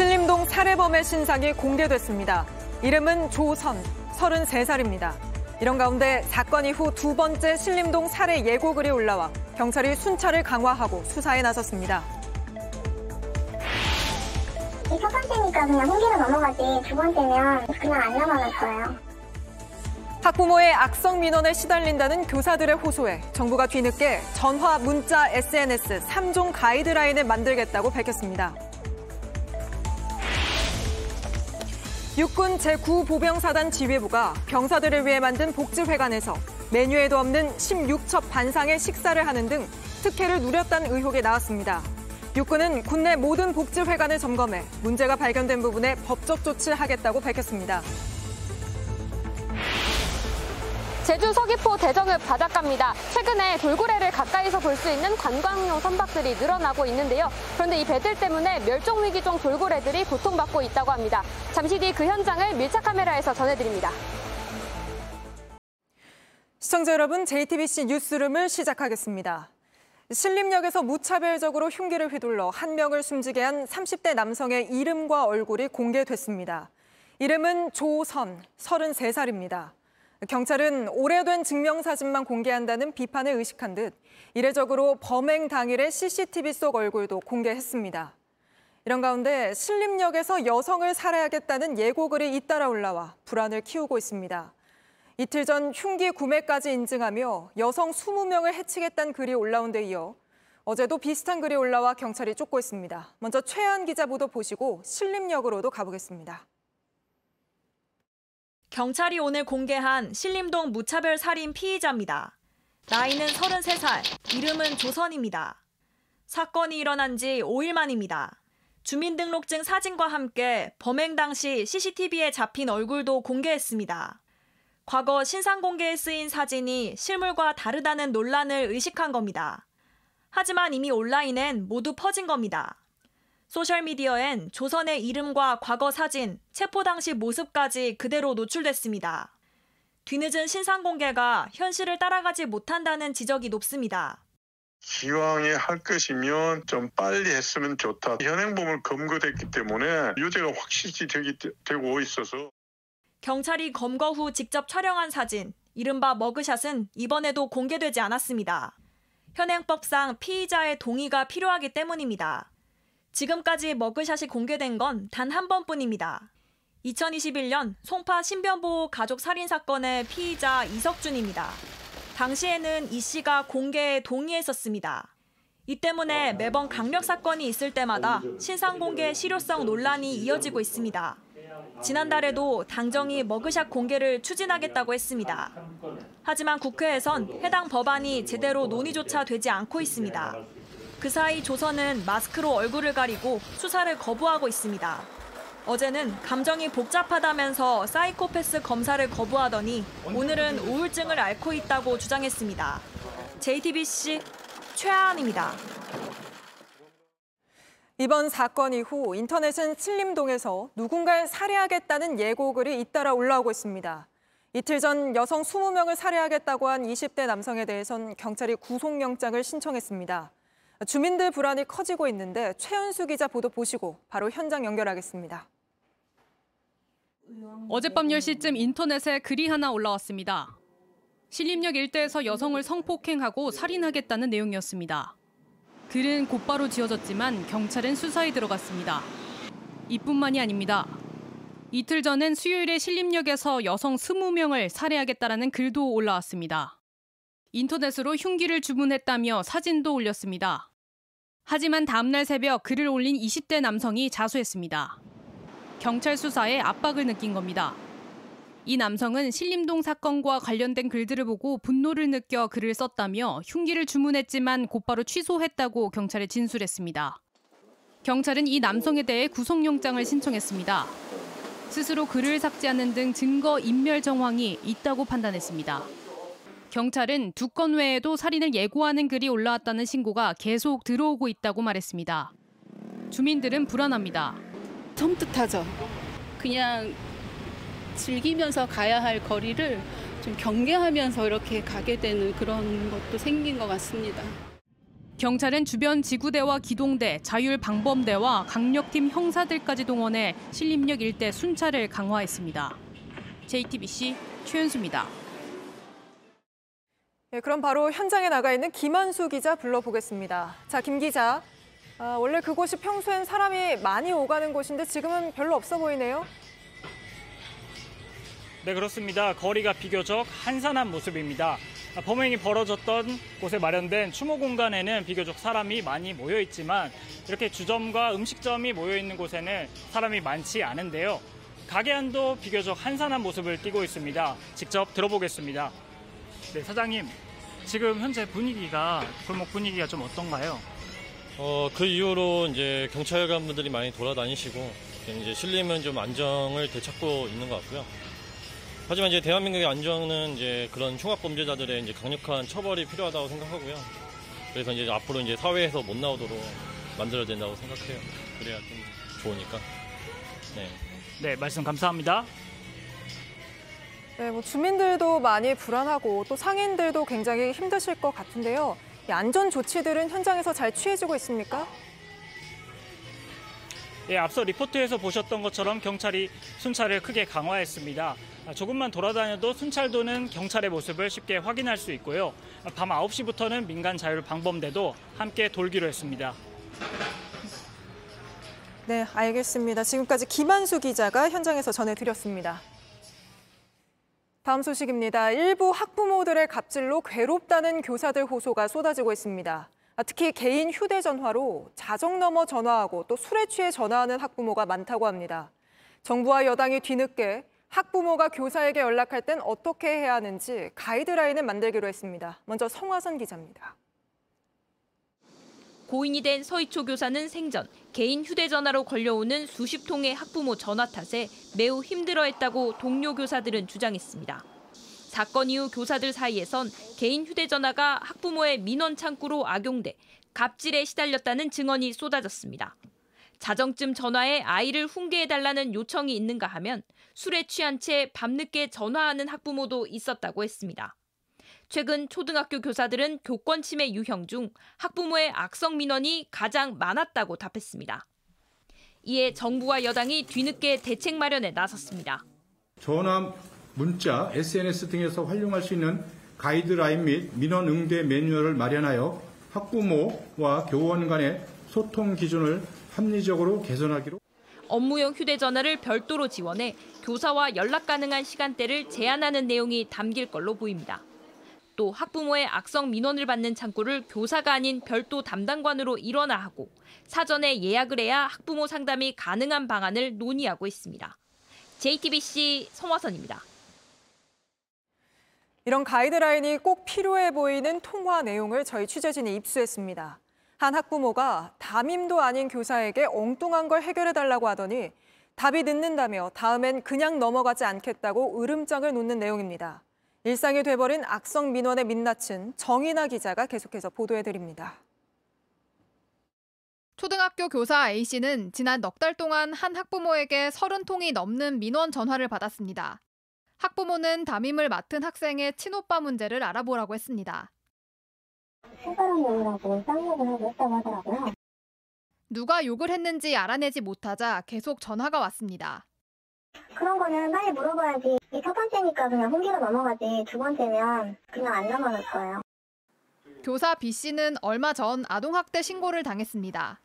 신림동 살해범의 신상이 공개됐습니다. 이름은 조선, 33살입니다. 이런 가운데 사건 이후 두 번째 신림동 살해 예고글이 올라와 경찰이 순찰을 강화하고 수사에 나섰습니다. 이첫 번째니까 그냥 홍기로 넘어가지 두 번째면 그냥 안 넘어가서요. 학부모의 악성 민원에 시달린다는 교사들의 호소에 정부가 뒤늦게 전화, 문자, SNS 3종 가이드라인을 만들겠다고 밝혔습니다. 육군 제9보병사단 지휘부가 병사들을 위해 만든 복지회관에서 메뉴에도 없는 16첩 반상의 식사를 하는 등 특혜를 누렸다는 의혹이 나왔습니다. 육군은 국내 모든 복지회관을 점검해 문제가 발견된 부분에 법적 조치하겠다고 밝혔습니다. 제주 서귀포 대정읍 바닷가입니다. 최근에 돌고래를 가까이서 볼 수 있는 관광용 선박들이 늘어나고 있는데요. 그런데 이 배들 때문에 멸종위기종 돌고래들이 고통받고 있다고 합니다. 잠시 뒤 그 현장을 밀착 카메라에서 전해드립니다. 시청자 여러분, JTBC 뉴스룸을 시작하겠습니다. 신림역에서 무차별적으로 흉기를 휘둘러 한 명을 숨지게 한 30대 남성의 이름과 얼굴이 공개됐습니다. 이름은 조선, 33살입니다. 경찰은 오래된 증명사진만 공개한다는 비판을 의식한 듯 이례적으로 범행 당일의 CCTV 속 얼굴도 공개했습니다. 이런 가운데 신림역에서 여성을 살해하겠다는 예고글이 잇따라 올라와 불안을 키우고 있습니다. 이틀 전 흉기 구매까지 인증하며 여성 20명을 해치겠다는 글이 올라온 데 이어 어제도 비슷한 글이 올라와 경찰이 쫓고 있습니다. 먼저 최한 기자 보도 보시고 신림역으로도 가보겠습니다. 경찰이 오늘 공개한 신림동 무차별 살인 피의자입니다. 나이는 33살, 이름은 조선입니다. 사건이 일어난 지 5일 만입니다. 주민등록증 사진과 함께 범행 당시 CCTV에 잡힌 얼굴도 공개했습니다. 과거 신상 공개에 쓰인 사진이 실물과 다르다는 논란을 의식한 겁니다. 하지만 이미 온라인엔 모두 퍼진 겁니다. 소셜미디어엔 조선의 이름과 과거 사진, 체포 당시 모습까지 그대로 노출됐습니다. 뒤늦은 신상 공개가 현실을 따라가지 못한다는 지적이 높습니다. 기왕에 할 것이면 좀 빨리 했으면 좋다. 현행범을 검거됐기 때문에 유죄가 확실시 되기, 되고 있어서. 경찰이 검거 후 직접 촬영한 사진, 이른바 머그샷은 이번에도 공개되지 않았습니다. 현행법상 피의자의 동의가 필요하기 때문입니다. 지금까지 머그샷이 공개된 건 단 한 번뿐입니다. 2021년 송파 신변보호 가족 살인 사건의 피의자 이석준입니다. 당시에는 이 씨가 공개에 동의했었습니다. 이 때문에 매번 강력 사건이 있을 때마다 신상 공개 실효성 논란이 이어지고 있습니다. 지난달에도 당정이 머그샷 공개를 추진하겠다고 했습니다. 하지만 국회에선 해당 법안이 제대로 논의조차 되지 않고 있습니다. 그 사이 조선은 마스크로 얼굴을 가리고 수사를 거부하고 있습니다. 어제는 감정이 복잡하다면서 사이코패스 검사를 거부하더니 오늘은 우울증을 앓고 있다고 주장했습니다. JTBC 최하은입니다. 이번 사건 이후 인터넷은 신림동에서 누군가를 살해하겠다는 예고글이 잇따라 올라오고 있습니다. 이틀 전 여성 20명을 살해하겠다고 한 20대 남성에 대해선 경찰이 구속영장을 신청했습니다. 주민들 불안이 커지고 있는데 최연수 기자 보도 보시고 바로 현장 연결하겠습니다. 어젯밤 10시쯤 인터넷에 글이 하나 올라왔습니다. 신림역 일대에서 여성을 성폭행하고 살인하겠다는 내용이었습니다. 글은 곧바로 지워졌지만 경찰은 수사에 들어갔습니다. 이뿐만이 아닙니다. 이틀 전엔 수요일에 신림역에서 여성 20명을 살해하겠다라는 글도 올라왔습니다. 인터넷으로 흉기를 주문했다며 사진도 올렸습니다. 하지만 다음날 새벽 글을 올린 20대 남성이 자수했습니다. 경찰 수사에 압박을 느낀 겁니다. 이 남성은 신림동 사건과 관련된 글들을 보고 분노를 느껴 글을 썼다며 흉기를 주문했지만 곧바로 취소했다고 경찰에 진술했습니다. 경찰은 이 남성에 대해 구속영장을 신청했습니다. 스스로 글을 삭제하는 등 증거 인멸 정황이 있다고 판단했습니다. 경찰은 두 건 외에도 살인을 예고하는 글이 올라왔다는 신고가 계속 들어오고 있다고 말했습니다. 주민들은 불안합니다. 섬뜩하죠. 그냥 즐기면서 가야 할 거리를 좀 경계하면서 이렇게 가게 되는 그런 것도 생긴 것 같습니다. 경찰은 주변 지구대와 기동대, 자율방범대와 강력팀 형사들까지 동원해 신림역 일대 순찰을 강화했습니다. JTBC 최윤수입니다. 예, 그럼 바로 현장에 나가 있는 김한수 기자 불러보겠습니다. 자, 김 기자. 아, 원래 그곳이 평소엔 사람이 많이 오가는 곳인데 지금은 별로 없어 보이네요. 네, 그렇습니다. 거리가 비교적 한산한 모습입니다. 아, 범행이 벌어졌던 곳에 마련된 추모 공간에는 비교적 사람이 많이 모여 있지만 이렇게 주점과 음식점이 모여 있는 곳에는 사람이 많지 않은데요. 가게 안도 비교적 한산한 모습을 띠고 있습니다. 직접 들어보겠습니다. 네, 사장님. 지금 현재 분위기가 골목 분위기가 좀 어떤가요? 어, 그 이후로 이제 경찰관 분들이 많이 돌아다니시고 이제 신림은 좀 안정을 되찾고 있는 것 같고요. 하지만 이제 대한민국의 안정은 이제 그런 흉악 범죄자들의 이제 강력한 처벌이 필요하다고 생각하고요. 그래서 이제 앞으로 이제 사회에서 못 나오도록 만들어야 된다고 생각해요. 그래야 좀 좋으니까. 네. 네, 말씀 감사합니다. 네, 뭐 주민들도 많이 불안하고 또 상인들도 굉장히 힘드실 것 같은데요. 이 안전 조치들은 현장에서 잘 취해지고 있습니까? 예, 앞서 리포트에서 보셨던 것처럼 경찰이 순찰을 크게 강화했습니다. 아, 조금만 돌아다녀도 순찰도는 경찰의 모습을 쉽게 확인할 수 있고요. 아, 밤 9시부터는 민간 자율 방범대도 함께 돌기로 했습니다. 네, 알겠습니다. 지금까지 김한수 기자가 현장에서 전해드렸습니다. 다음 소식입니다. 일부 학부모들의 갑질로 괴롭다는 교사들 호소가 쏟아지고 있습니다. 아, 특히 개인 휴대전화로 자정 넘어 전화하고 또 술에 취해 전화하는 학부모가 많다고 합니다. 정부와 여당이 뒤늦게 학부모가 교사에게 연락할 땐 어떻게 해야 하는지 가이드라인을 만들기로 했습니다. 먼저 성화선 기자입니다. 고인이 된 서희초 교사는 생전 개인 휴대전화로 걸려오는 수십 통의 학부모 전화 탓에 매우 힘들어했다고 동료 교사들은 주장했습니다. 사건 이후 교사들 사이에선 개인 휴대전화가 학부모의 민원 창구로 악용돼 갑질에 시달렸다는 증언이 쏟아졌습니다. 자정쯤 전화해 아이를 훈계해달라는 요청이 있는가 하면 술에 취한 채 밤늦게 전화하는 학부모도 있었다고 했습니다. 최근 초등학교 교사들은 교권 침해 유형 중 학부모의 악성 민원이 가장 많았다고 답했습니다. 이에 정부와 여당이 뒤늦게 대책 마련에 나섰습니다. 전화, 문자, SNS 등에서 활용할 수 있는 가이드라인 및 민원 응대 매뉴얼을 마련하여 학부모와 교원 간의 소통 기준을 합리적으로 개선하기로 업무용 휴대전화를 별도로 지원해 교사와 연락 가능한 시간대를 제한하는 내용이 담길 걸로 보입니다. 또 학부모의 악성 민원을 받는 창구를 교사가 아닌 별도 담당관으로 일원화 하고 사전에 예약을 해야 학부모 상담이 가능한 방안을 논의하고 있습니다. JTBC 성화선입니다. 이런 가이드라인이 꼭 필요해 보이는 통화 내용을 저희 취재진이 입수했습니다. 한 학부모가 담임도 아닌 교사에게 엉뚱한 걸 해결해달라고 하더니 답이 늦는다며 다음엔 그냥 넘어가지 않겠다고 으름장을 놓는 내용입니다. 일상이 돼버린 악성 민원의 민낯은 정인아 기자가 계속해서 보도해드립니다. 초등학교 교사 A씨는 지난 넉 달 동안 한 학부모에게 30통이 넘는 민원 전화를 받았습니다. 학부모는 담임을 맡은 학생의 친오빠 문제를 알아보라고 했습니다. 쌍욕을 하고 하더라고요. 누가 욕을 했는지 알아내지 못하자 계속 전화가 왔습니다. 그런 거는 빨리 물어봐야지. 이첫 번째니까 그냥 홍기로 넘어가지. 두 번째면 그냥 안 넘어갈 거예요. 교사 B씨는 얼마 전 아동학대 신고를 당했습니다.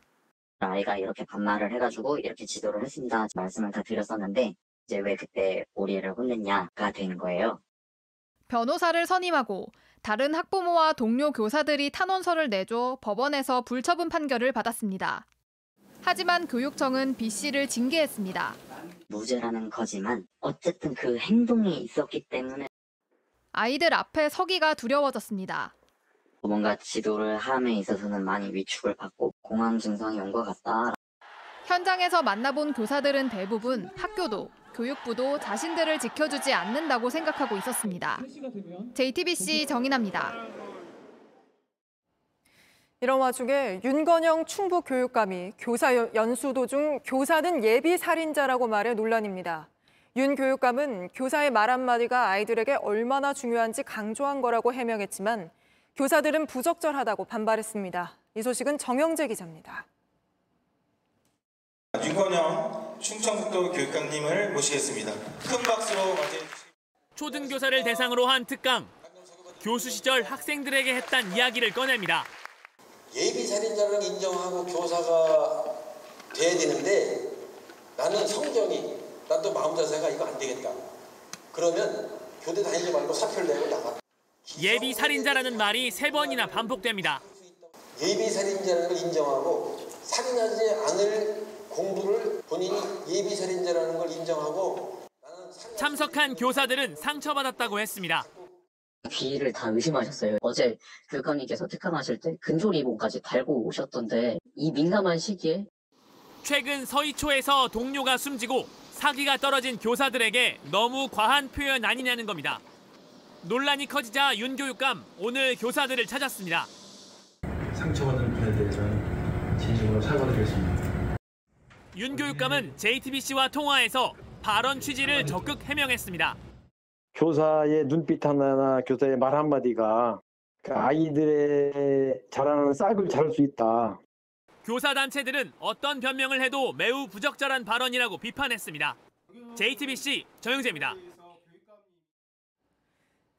아이가 이렇게 반말을 해가지고 이렇게 지도를 했습니다. 말씀을 다 드렸었는데 이제 왜 그때 우리를 혼냈냐가 된 거예요. 변호사를 선임하고 다른 학부모와 동료 교사들이 탄원서를 내줘 법원에서 불처분 판결을 받았습니다. 하지만 교육청은 B씨를 징계했습니다. 무죄라는 거지만 어쨌든 그 행동이 있었기 때문에 아이들 앞에 서기가 두려워졌습니다. 뭔가 지도를 함에 있어서는 많이 위축을 받고 공황 증상이 온 것 같다. 현장에서 만나본 교사들은 대부분 학교도 교육부도 자신들을 지켜주지 않는다고 생각하고 있었습니다. JTBC 정인아입니다. 이런 와중에 윤건영 충북 교육감이 교사 연수 도중 교사는 예비 살인자라고 말해 논란입니다. 윤 교육감은 교사의 말 한마디가 아이들에게 얼마나 중요한지 강조한 거라고 해명했지만 교사들은 부적절하다고 반발했습니다. 이 소식은 정영재 기자입니다. 윤건영 충청북도 교육감님을 모시겠습니다. 큰 박수로 맞이해 주시기 초등교사를 대상으로 한 특강. 교수 시절 학생들에게 했단 이야기를 꺼냅니다. 예비 살인자를 인정하고 교사가 돼야 되는데 나는 성정이 난 또 마음 자세가 이거 안 되겠다. 그러면 교대 다니지 말고 사표를 내고 나가. 예비 살인자라는 말이 세 번이나 반복됩니다. 예비 살인자를 인정하고 살인하지 않을 공부를 본인이 예비 살인자라는 걸 인정하고 참석한 교사들은 상처받았다고 했습니다. 귀를 다 의심하셨어요. 어제 교육감님께서 특강하실 때 근조리본까지 달고 오셨던데 이 민감한 시기에 최근 서희초에서 동료가 숨지고 사기가 떨어진 교사들에게 너무 과한 표현 아니냐는 겁니다. 논란이 커지자 윤 교육감 오늘 교사들을 찾았습니다. 상처받은 분에 대해서는 진심으로 사과드리겠습니다. 윤 교육감은 JTBC와 통화에서 발언 취지를 적극 해명했습니다. 교사의 눈빛 하나나 교사의 말 한마디가 그 아이들의 자라는 싹을 자를 수 있다. 교사 단체들은 어떤 변명을 해도 매우 부적절한 발언이라고 비판했습니다. JTBC 정영재입니다.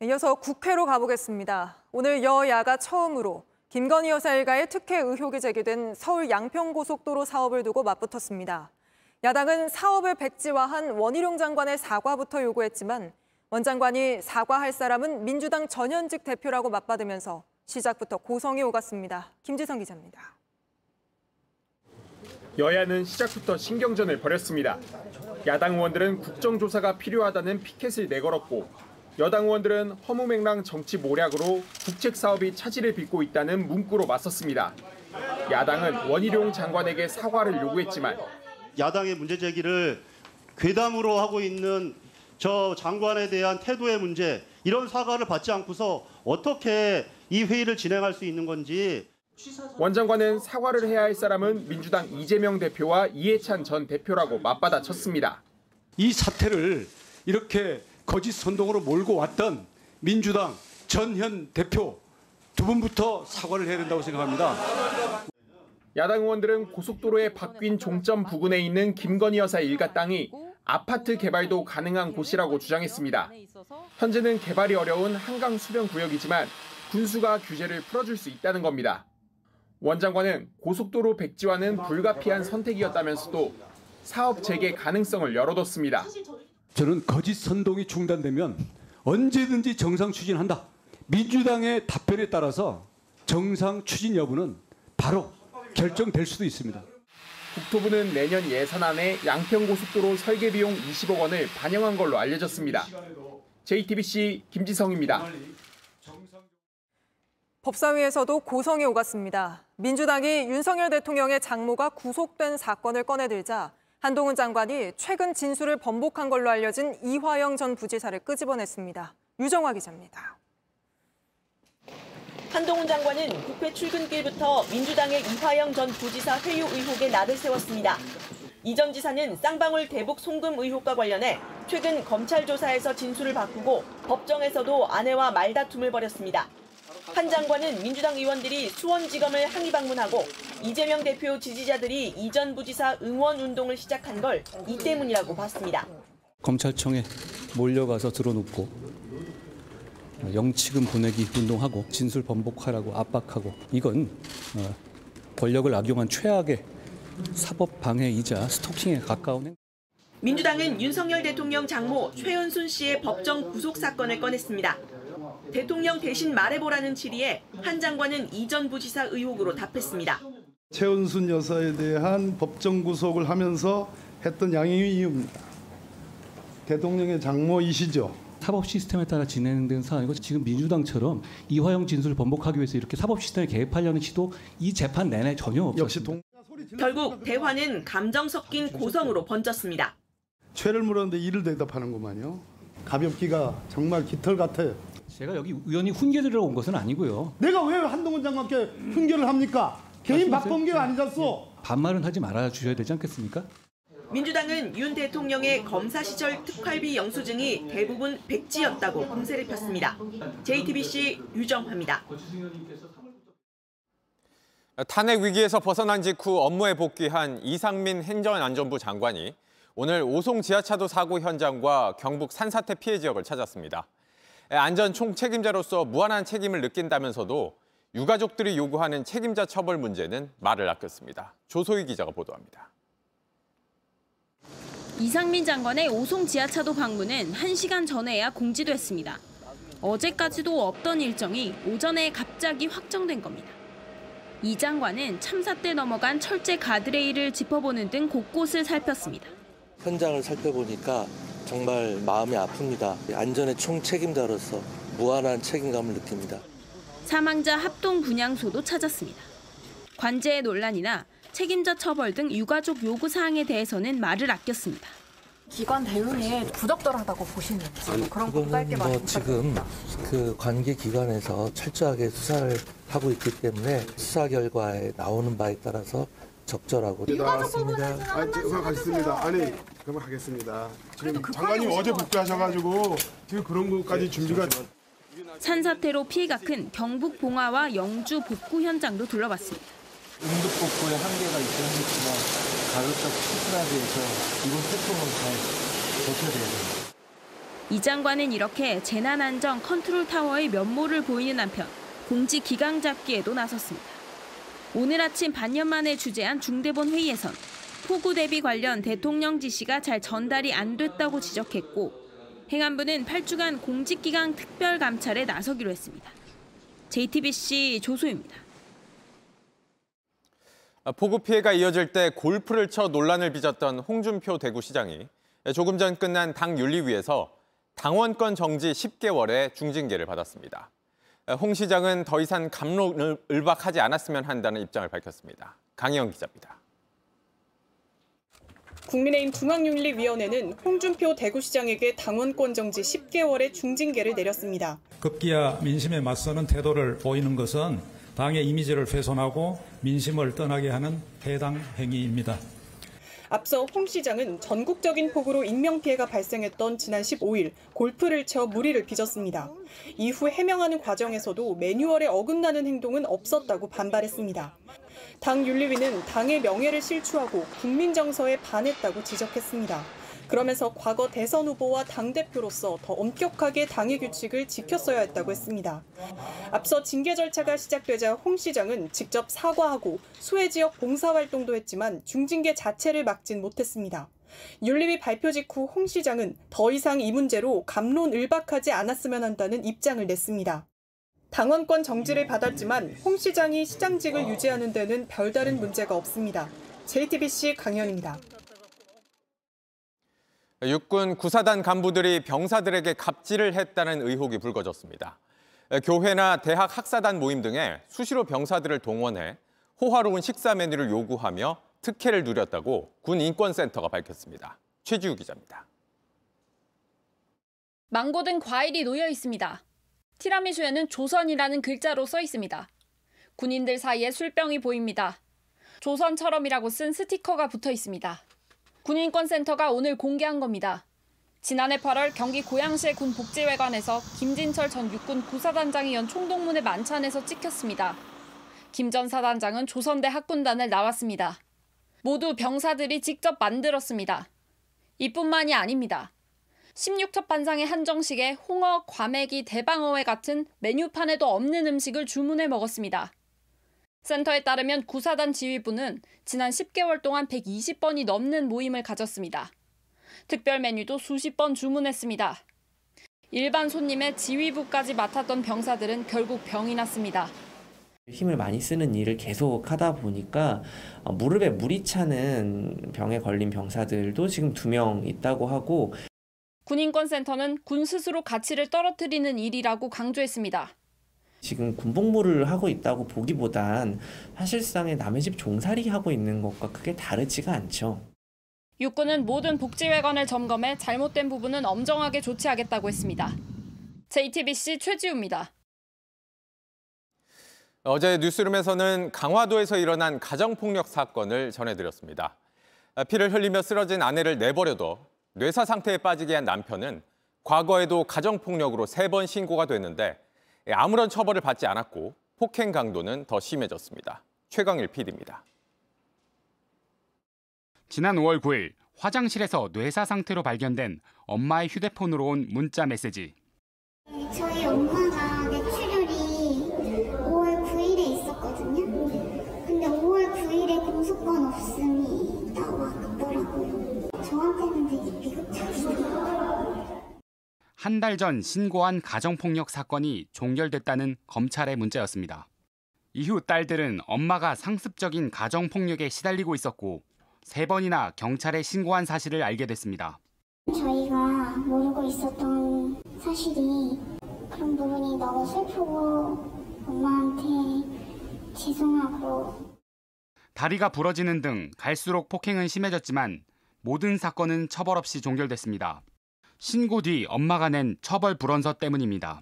이어서 국회로 가보겠습니다. 오늘 여야가 처음으로 김건희 여사 일가의 특혜 의혹이 제기된 서울 양평고속도로 사업을 두고 맞붙었습니다. 야당은 사업을 백지화한 원희룡 장관의 사과부터 요구했지만 원 장관이 사과할 사람은 민주당 전현직 대표라고 맞받으면서 시작부터 고성이 오갔습니다. 김지성 기자입니다. 여야는 시작부터 신경전을 벌였습니다. 야당 의원들은 국정조사가 필요하다는 피켓을 내걸었고 여당 의원들은 허무맹랑 정치 모략으로 국책 사업이 차질을 빚고 있다는 문구로 맞섰습니다. 야당은 원희룡 장관에게 사과를 요구했지만 야당의 문제 제기를 괴담으로 하고 있는 저 장관에 대한 태도의 문제 이런 사과를 받지 않고서 어떻게 이 회의를 진행할 수 있는 건지 원 장관은 사과를 해야 할 사람은 민주당 이재명 대표와 이해찬 전 대표라고 맞받아 쳤습니다. 이 사태를 이렇게 거짓 선동으로 몰고 왔던 민주당 전현 대표 두 분부터 사과를 해야 된다고 생각합니다. 야당 의원들은 고속도로의 바뀐 종점 부근에 있는 김건희 여사 일가 땅이 아파트 개발도 가능한 곳이라고 주장했습니다. 현재는 개발이 어려운 한강 수변 구역이지만 군수가 규제를 풀어줄 수 있다는 겁니다. 원 장관은 고속도로 백지화는 불가피한 선택이었다면서도 사업 재개 가능성을 열어뒀습니다. 저는 거짓 선동이 중단되면 언제든지 정상 추진한다. 민주당의 답변에 따라서 정상 추진 여부는 바로 결정될 수도 있습니다. 국토부는 내년 예산안에 양평고속도로 설계 비용 20억 원을 반영한 걸로 알려졌습니다. JTBC 김지성입니다. 법사위에서도 고성이 오갔습니다. 민주당이 윤석열 대통령의 장모가 구속된 사건을 꺼내들자 한동훈 장관이 최근 진술을 번복한 걸로 알려진 이화영 전 부지사를 끄집어냈습니다. 유정화 기자입니다. 한동훈 장관은 국회 출근길부터 민주당의 이화영 전 부지사 회유 의혹에 날을 세웠습니다. 이 전 지사는 쌍방울 대북 송금 의혹과 관련해 최근 검찰 조사에서 진술을 바꾸고 법정에서도 아내와 말다툼을 벌였습니다. 한 장관은 민주당 의원들이 수원지검을 항의 방문하고 이재명 대표 지지자들이 이 전 부지사 응원 운동을 시작한 걸 이 때문이라고 봤습니다. 검찰청에 몰려가서 들어눕고 영치금 보내기 운동하고 진술 번복하라고 압박하고 이건 어, 권력을 악용한 최악의 사법 방해이자 스토킹에 가까운 행. 민주당은 윤석열 대통령 장모 최은순 씨의 법정 구속 사건을 꺼냈습니다. 대통령 대신 말해보라는 질의에 한 장관은 이전 부지사 의혹으로 답했습니다. 최은순 여사에 대한 법정 구속을 하면서 했던 양형의 이유입니다. 대통령의 장모이시죠. 사법 시스템에 따라 진행된 사안이고 지금 민주당처럼 이화영 진술을 번복하기 위해서 이렇게 사법 시스템에 개입하려는 시도 이 재판 내내 전혀 없었습니다. 결국 대화는 감정 섞인 고성으로 번졌습니다. 죄를 물었는데 이를 대답하는구만요. 가볍기가 정말 깃털 같아요. 제가 여기 의원이 훈계 들으러 온 것은 아니고요. 내가 왜 한동훈 장관께 훈계를 합니까? 개인 박범계가 아니잖소. 반말은 하지 말아 주셔야 되지 않겠습니까? 민주당은 윤 대통령의 검사 시절 특활비 영수증이 대부분 백지였다고 공세를 폈습니다. JTBC 유정화입니다. 탄핵 위기에서 벗어난 직후 업무에 복귀한 이상민 행정안전부 장관이 오늘 오송 지하차도 사고 현장과 경북 산사태 피해 지역을 찾았습니다. 안전 총책임자로서 무한한 책임을 느낀다면서도 유가족들이 요구하는 책임자 처벌 문제는 말을 아꼈습니다. 조소희 기자가 보도합니다. 이상민 장관의 오송 지하차도 방문은 1시간 전에야 공지됐습니다. 어제까지도 없던 일정이 오전에 갑자기 확정된 겁니다. 이 장관은 참사 때 넘어간 철제 가드레일을 짚어보는 등 곳곳을 살폈습니다. 현장을 살펴보니까 정말 마음이 아픕니다. 안전의 총책임자로서 무한한 책임감을 느낍니다. 사망자 합동 분향소도 찾았습니다. 관제의 논란이나 책임자 처벌 등 유가족 요구 사항에 대해서는 말을 아꼈습니다. 기관 대응에 부적절하다고 보시는지 그런 거 그거는 짧게 뭐 지금 그 관계 기관에서 철저하게 수사를 하고 있기 때문에 수사 결과에 나오는 바에 따라서 적절하고 나왔습니다. 아, 그만 가겠습니다. 아니, 그만 가겠습니다. 지금 장관님 어제 복귀하셔가지고 지금 그런 것까지 준비가 산사태로 피해가 큰 경북 봉화와 영주 복구 현장도 둘러봤습니다. 응급 복구에 한계가 있긴 하겠지만 가급적 최선하게 해서 이번 태풍은 잘 버텨야 됩니다. 이 장관은 이렇게 재난안전 컨트롤 타워의 면모를 보이는 한편 공지 기강 잡기에도 나섰습니다. 오늘 아침 반년 만에 주재한 중대본 회의에선 폭우 대비 관련 대통령 지시가 잘 전달이 안 됐다고 지적했고 행안부는 8주간 공직기강 특별 감찰에 나서기로 했습니다. JTBC 조소입니다. 폭우 피해가 이어질 때 골프를 쳐 논란을 빚었던 홍준표 대구시장이 조금 전 끝난 당 윤리위에서 당원권 정지 10개월의 중징계를 받았습니다. 홍 시장은 더 이상 감론을 을박하지 않았으면 한다는 입장을 밝혔습니다. 강희영 기자입니다. 국민의힘 중앙윤리위원회는 홍준표 대구시장에게 당원권 정지 10개월의 중징계를 내렸습니다. 급기야 민심에 맞서는 태도를 보이는 것은 당의 이미지를 훼손하고 민심을 떠나게 하는 해당 행위입니다. 앞서 홍 시장은 전국적인 폭우로 인명피해가 발생했던 지난 15일 골프를 쳐 무리를 빚었습니다. 이후 해명하는 과정에서도 매뉴얼에 어긋나는 행동은 없었다고 반발했습니다. 당 윤리위는 당의 명예를 실추하고 국민 정서에 반했다고 지적했습니다. 그러면서 과거 대선 후보와 당대표로서 더 엄격하게 당의 규칙을 지켰어야 했다고 했습니다. 앞서 징계 절차가 시작되자 홍 시장은 직접 사과하고 수해 지역 봉사활동도 했지만 중징계 자체를 막진 못했습니다. 윤리위 발표 직후 홍 시장은 더 이상 이 문제로 감론을박하지 않았으면 한다는 입장을 냈습니다. 당원권 정지를 받았지만 홍 시장이 시장직을 유지하는 데는 별다른 문제가 없습니다. JTBC 강현입니다. 육군 구사단 간부들이 병사들에게 갑질을 했다는 의혹이 불거졌습니다. 교회나 대학 학사단 모임 등에 수시로 병사들을 동원해 호화로운 식사 메뉴를 요구하며 특혜를 누렸다고 군 인권센터가 밝혔습니다. 최지우 기자입니다. 망고 등 과일이 놓여 있습니다. 티라미수에는 조선이라는 글자로 써 있습니다. 군인들 사이에 술병이 보입니다. 조선처럼이라고 쓴 스티커가 붙어 있습니다. 군인권센터가 오늘 공개한 겁니다. 지난해 8월 경기 고양시의 군 복지회관에서 김진철 전 육군 구사단장이 연 총동문회 만찬에서 찍혔습니다. 김 전 사단장은 조선대 학군단을 나왔습니다. 모두 병사들이 직접 만들었습니다. 이뿐만이 아닙니다. 16첩 반상의 한정식에 홍어, 과메기, 대방어회 같은 메뉴판에도 없는 음식을 주문해 먹었습니다. 센터에 따르면 구사단 지휘부는 지난 10개월 동안 120번이 넘는 모임을 가졌습니다. 특별 메뉴도 수십 번 주문했습니다. 일반 손님의 지휘부까지 맡았던 병사들은 결국 병이 났습니다. 힘을 많이 쓰는 일을 계속 하다 보니까 무릎에 물이 차는 병에 걸린 병사들도 지금 두 명 있다고 하고 군인권센터는 군 스스로 가치를 떨어뜨리는 일이라고 강조했습니다. 지금 군복무를 하고 있다고 보기보단 사실상의 남의 집 종살이 하고 있는 것과 크게 다르지가 않죠. 육군은 모든 복지회관을 점검해 잘못된 부분은 엄정하게 조치하겠다고 했습니다. JTBC 최지우입니다. 어제 뉴스룸에서는 강화도에서 일어난 가정폭력 사건을 전해드렸습니다. 피를 흘리며 쓰러진 아내를 내버려둬 뇌사 상태에 빠지게 한 남편은 과거에도 가정폭력으로 세 번 신고가 됐는데 아무런 처벌을 받지 않았고 폭행 강도는 더 심해졌습니다. 최강일 PD입니다. 지난 5월 9일 화장실에서 뇌사 상태로 발견된 엄마의 휴대폰으로 온 문자 메시지. 한 달 전 신고한 가정폭력 사건이 종결됐다는 검찰의 문자였습니다. 이후 딸들은 엄마가 상습적인 가정폭력에 시달리고 있었고 세 번이나 경찰에 신고한 사실을 알게 됐습니다. 저희가 모르고 있었던 사실이 그런 부분이 너무 슬프고 엄마한테 죄송하고 다리가 부러지는 등 갈수록 폭행은 심해졌지만 모든 사건은 처벌 없이 종결됐습니다. 신고 뒤 엄마가 낸 처벌 불원서 때문입니다.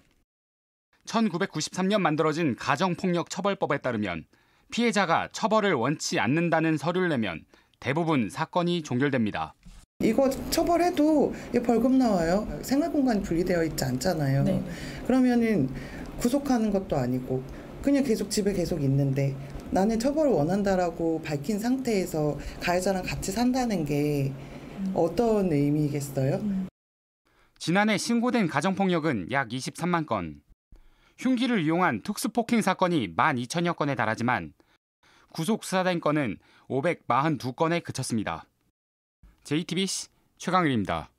1993년 만들어진 가정폭력 처벌법에 따르면 피해자가 처벌을 원치 않는다는 서류를 내면 대부분 사건이 종결됩니다. 이거 처벌해도 벌금 나와요. 생활 공간이 분리되어 있지 않잖아요. 그러면은 구속하는 것도 아니고 그냥 계속 집에 계속 있는데 나는 처벌을 원한다라고 밝힌 상태에서 가해자랑 같이 산다는 게 어떤 의미겠어요? 지난해 신고된 가정폭력은 약 23만 건. 흉기를 이용한 특수폭행 사건이 12,000여 건에 달하지만 구속 수사된 건은 542건에 그쳤습니다. JTBC 최강일입니다.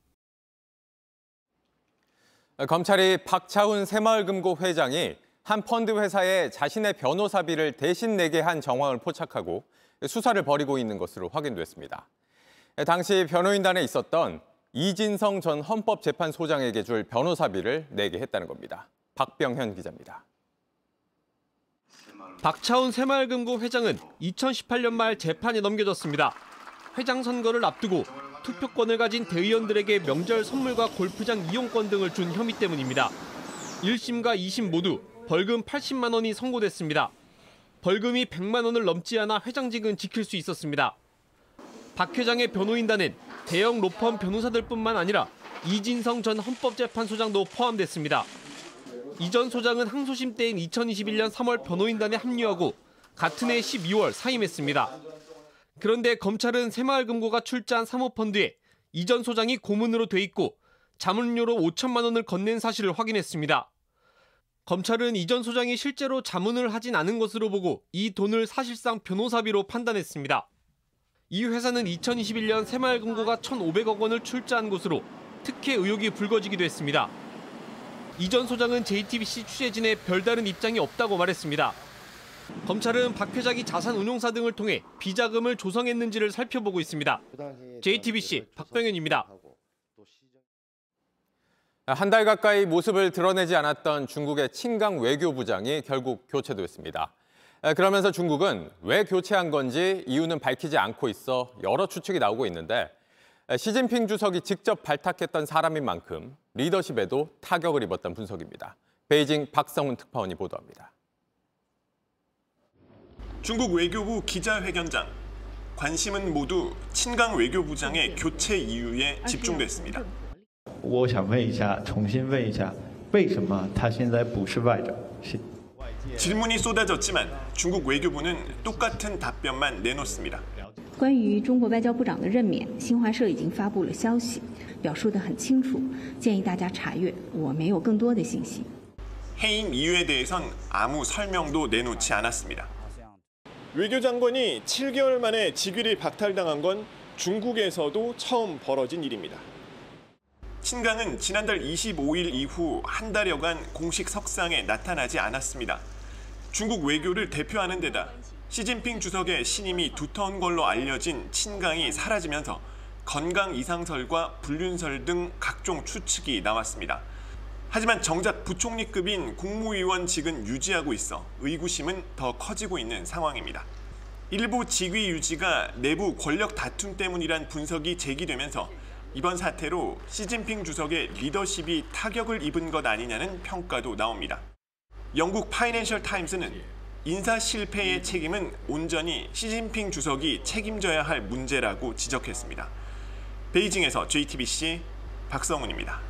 검찰이 박차훈 새마을금고 회장이 한 펀드 회사에 자신의 변호사비를 대신 내게 한 정황을 포착하고 수사를 벌이고 있는 것으로 확인됐습니다. 당시 변호인단에 있었던 이진성 전 헌법재판소장에게 줄 변호사비를 내게 했다는 겁니다. 박병현 기자입니다. 박차훈 새마을금고 회장은 2018년 말 재판에 넘겨졌습니다. 회장 선거를 앞두고 투표권을 가진 대의원들에게 명절 선물과 골프장 이용권 등을 준 혐의 때문입니다. 1심과 2심 모두 벌금 80만 원이 선고됐습니다. 벌금이 100만 원을 넘지 않아 회장직은 지킬 수 있었습니다. 박 회장의 변호인단은 대형 로펌 변호사들뿐만 아니라 이진성 전 헌법재판소장도 포함됐습니다. 이 전 소장은 항소심 때인 2021년 3월 변호인단에 합류하고 같은 해 12월 사임했습니다. 그런데 검찰은 새마을금고가 출자한 사모펀드에 이 전 소장이 고문으로 돼 있고 자문료로 5천만 원을 건넨 사실을 확인했습니다. 검찰은 이 전 소장이 실제로 자문을 하진 않은 것으로 보고 이 돈을 사실상 변호사비로 판단했습니다. 이 회사는 2021년 새마을금고가 1,500억 원을 출자한 것으로 특혜 의혹이 불거지기도 했습니다. 이전 소장은 JTBC 취재진에 별다른 입장이 없다고 말했습니다. 검찰은 박 회장이 자산 운용사 등을 통해 비자금을 조성했는지를 살펴보고 있습니다. JTBC 박병현입니다. 한 달 가까이 모습을 드러내지 않았던 중국의 친강 외교부장이 결국 교체됐습니다. 그러면서 중국은 왜 교체한 건지 이유는 밝히지 않고 있어 여러 추측이 나오고 있는데 시진핑 주석이 직접 발탁했던 사람인 만큼 리더십에도 타격을 입었던 분석입니다. 베이징 박성훈 특파원이 보도합니다. 중국 외교부 기자회견장. 관심은 모두 친강 외교부장의 교체 이유에 집중됐습니다. 我想问一下，重新问一下，为什么他现在不是外长？是 질문이 쏟아졌지만 중국 외교부는 똑같은 답변만 내놓습니다. 关于中国外交部长的任免，新华社已经发布了消息，表述得很清楚，建议大家查阅。我没有更多的信息。 해임 이유에 대해선 아무 설명도 내놓지 않았습니다. 외교장관이 7개월 만에 직위를 박탈당한 건 중국에서도 처음 벌어진 일입니다. 친강은 지난달 25일 이후 한 달여간 공식 석상에 나타나지 않았습니다. 중국 외교를 대표하는 데다 시진핑 주석의 신임이 두터운 걸로 알려진 친강이 사라지면서 건강 이상설과 불륜설 등 각종 추측이 나왔습니다. 하지만 정작 부총리급인 국무위원직은 유지하고 있어 의구심은 더 커지고 있는 상황입니다. 일부 직위 유지가 내부 권력 다툼 때문이란 분석이 제기되면서 이번 사태로 시진핑 주석의 리더십이 타격을 입은 것 아니냐는 평가도 나옵니다. 영국 파이낸셜 타임스는 인사 실패의 책임은 온전히 시진핑 주석이 책임져야 할 문제라고 지적했습니다. 베이징에서 JTBC 박성훈입니다.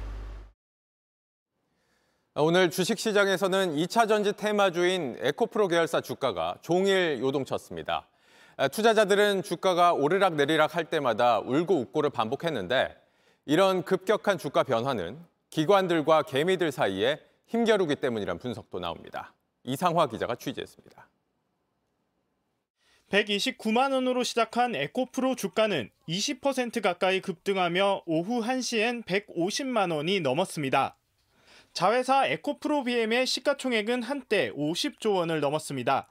오늘 주식시장에서는 2차 전지 테마주인 에코프로 계열사 주가가 종일 요동쳤습니다. 투자자들은 주가가 오르락 내리락 할 때마다 울고 웃고를 반복했는데 이런 급격한 주가 변화는 기관들과 개미들 사이에 힘겨루기 때문이란 분석도 나옵니다. 이상화 기자가 취재했습니다. 129만 원으로 시작한 에코프로 주가는 20% 가까이 급등하며 오후 1시엔 150만 원이 넘었습니다. 자회사 에코프로 BM의 시가총액은 한때 50조 원을 넘었습니다.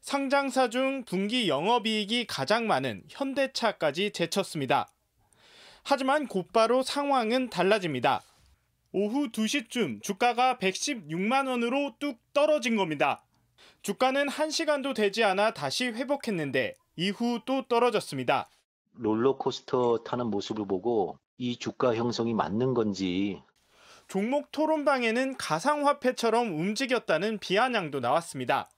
상장사 중 분기 영업이익이 가장 많은 현대차까지 제쳤습니다. 하지만 곧바로 상황은 달라집니다. 오후 2시쯤 주가가 116만 원으로 뚝 떨어진 겁니다. 주가는 1시간도 되지 않아 다시 회복했는데 이후 또 떨어졌습니다. 롤러코스터 타는 모습을 보고 이 주가 형성이 맞는 건지 종목 토론방에는 가상화폐처럼 움직였다는 비아냥도 나왔습니다.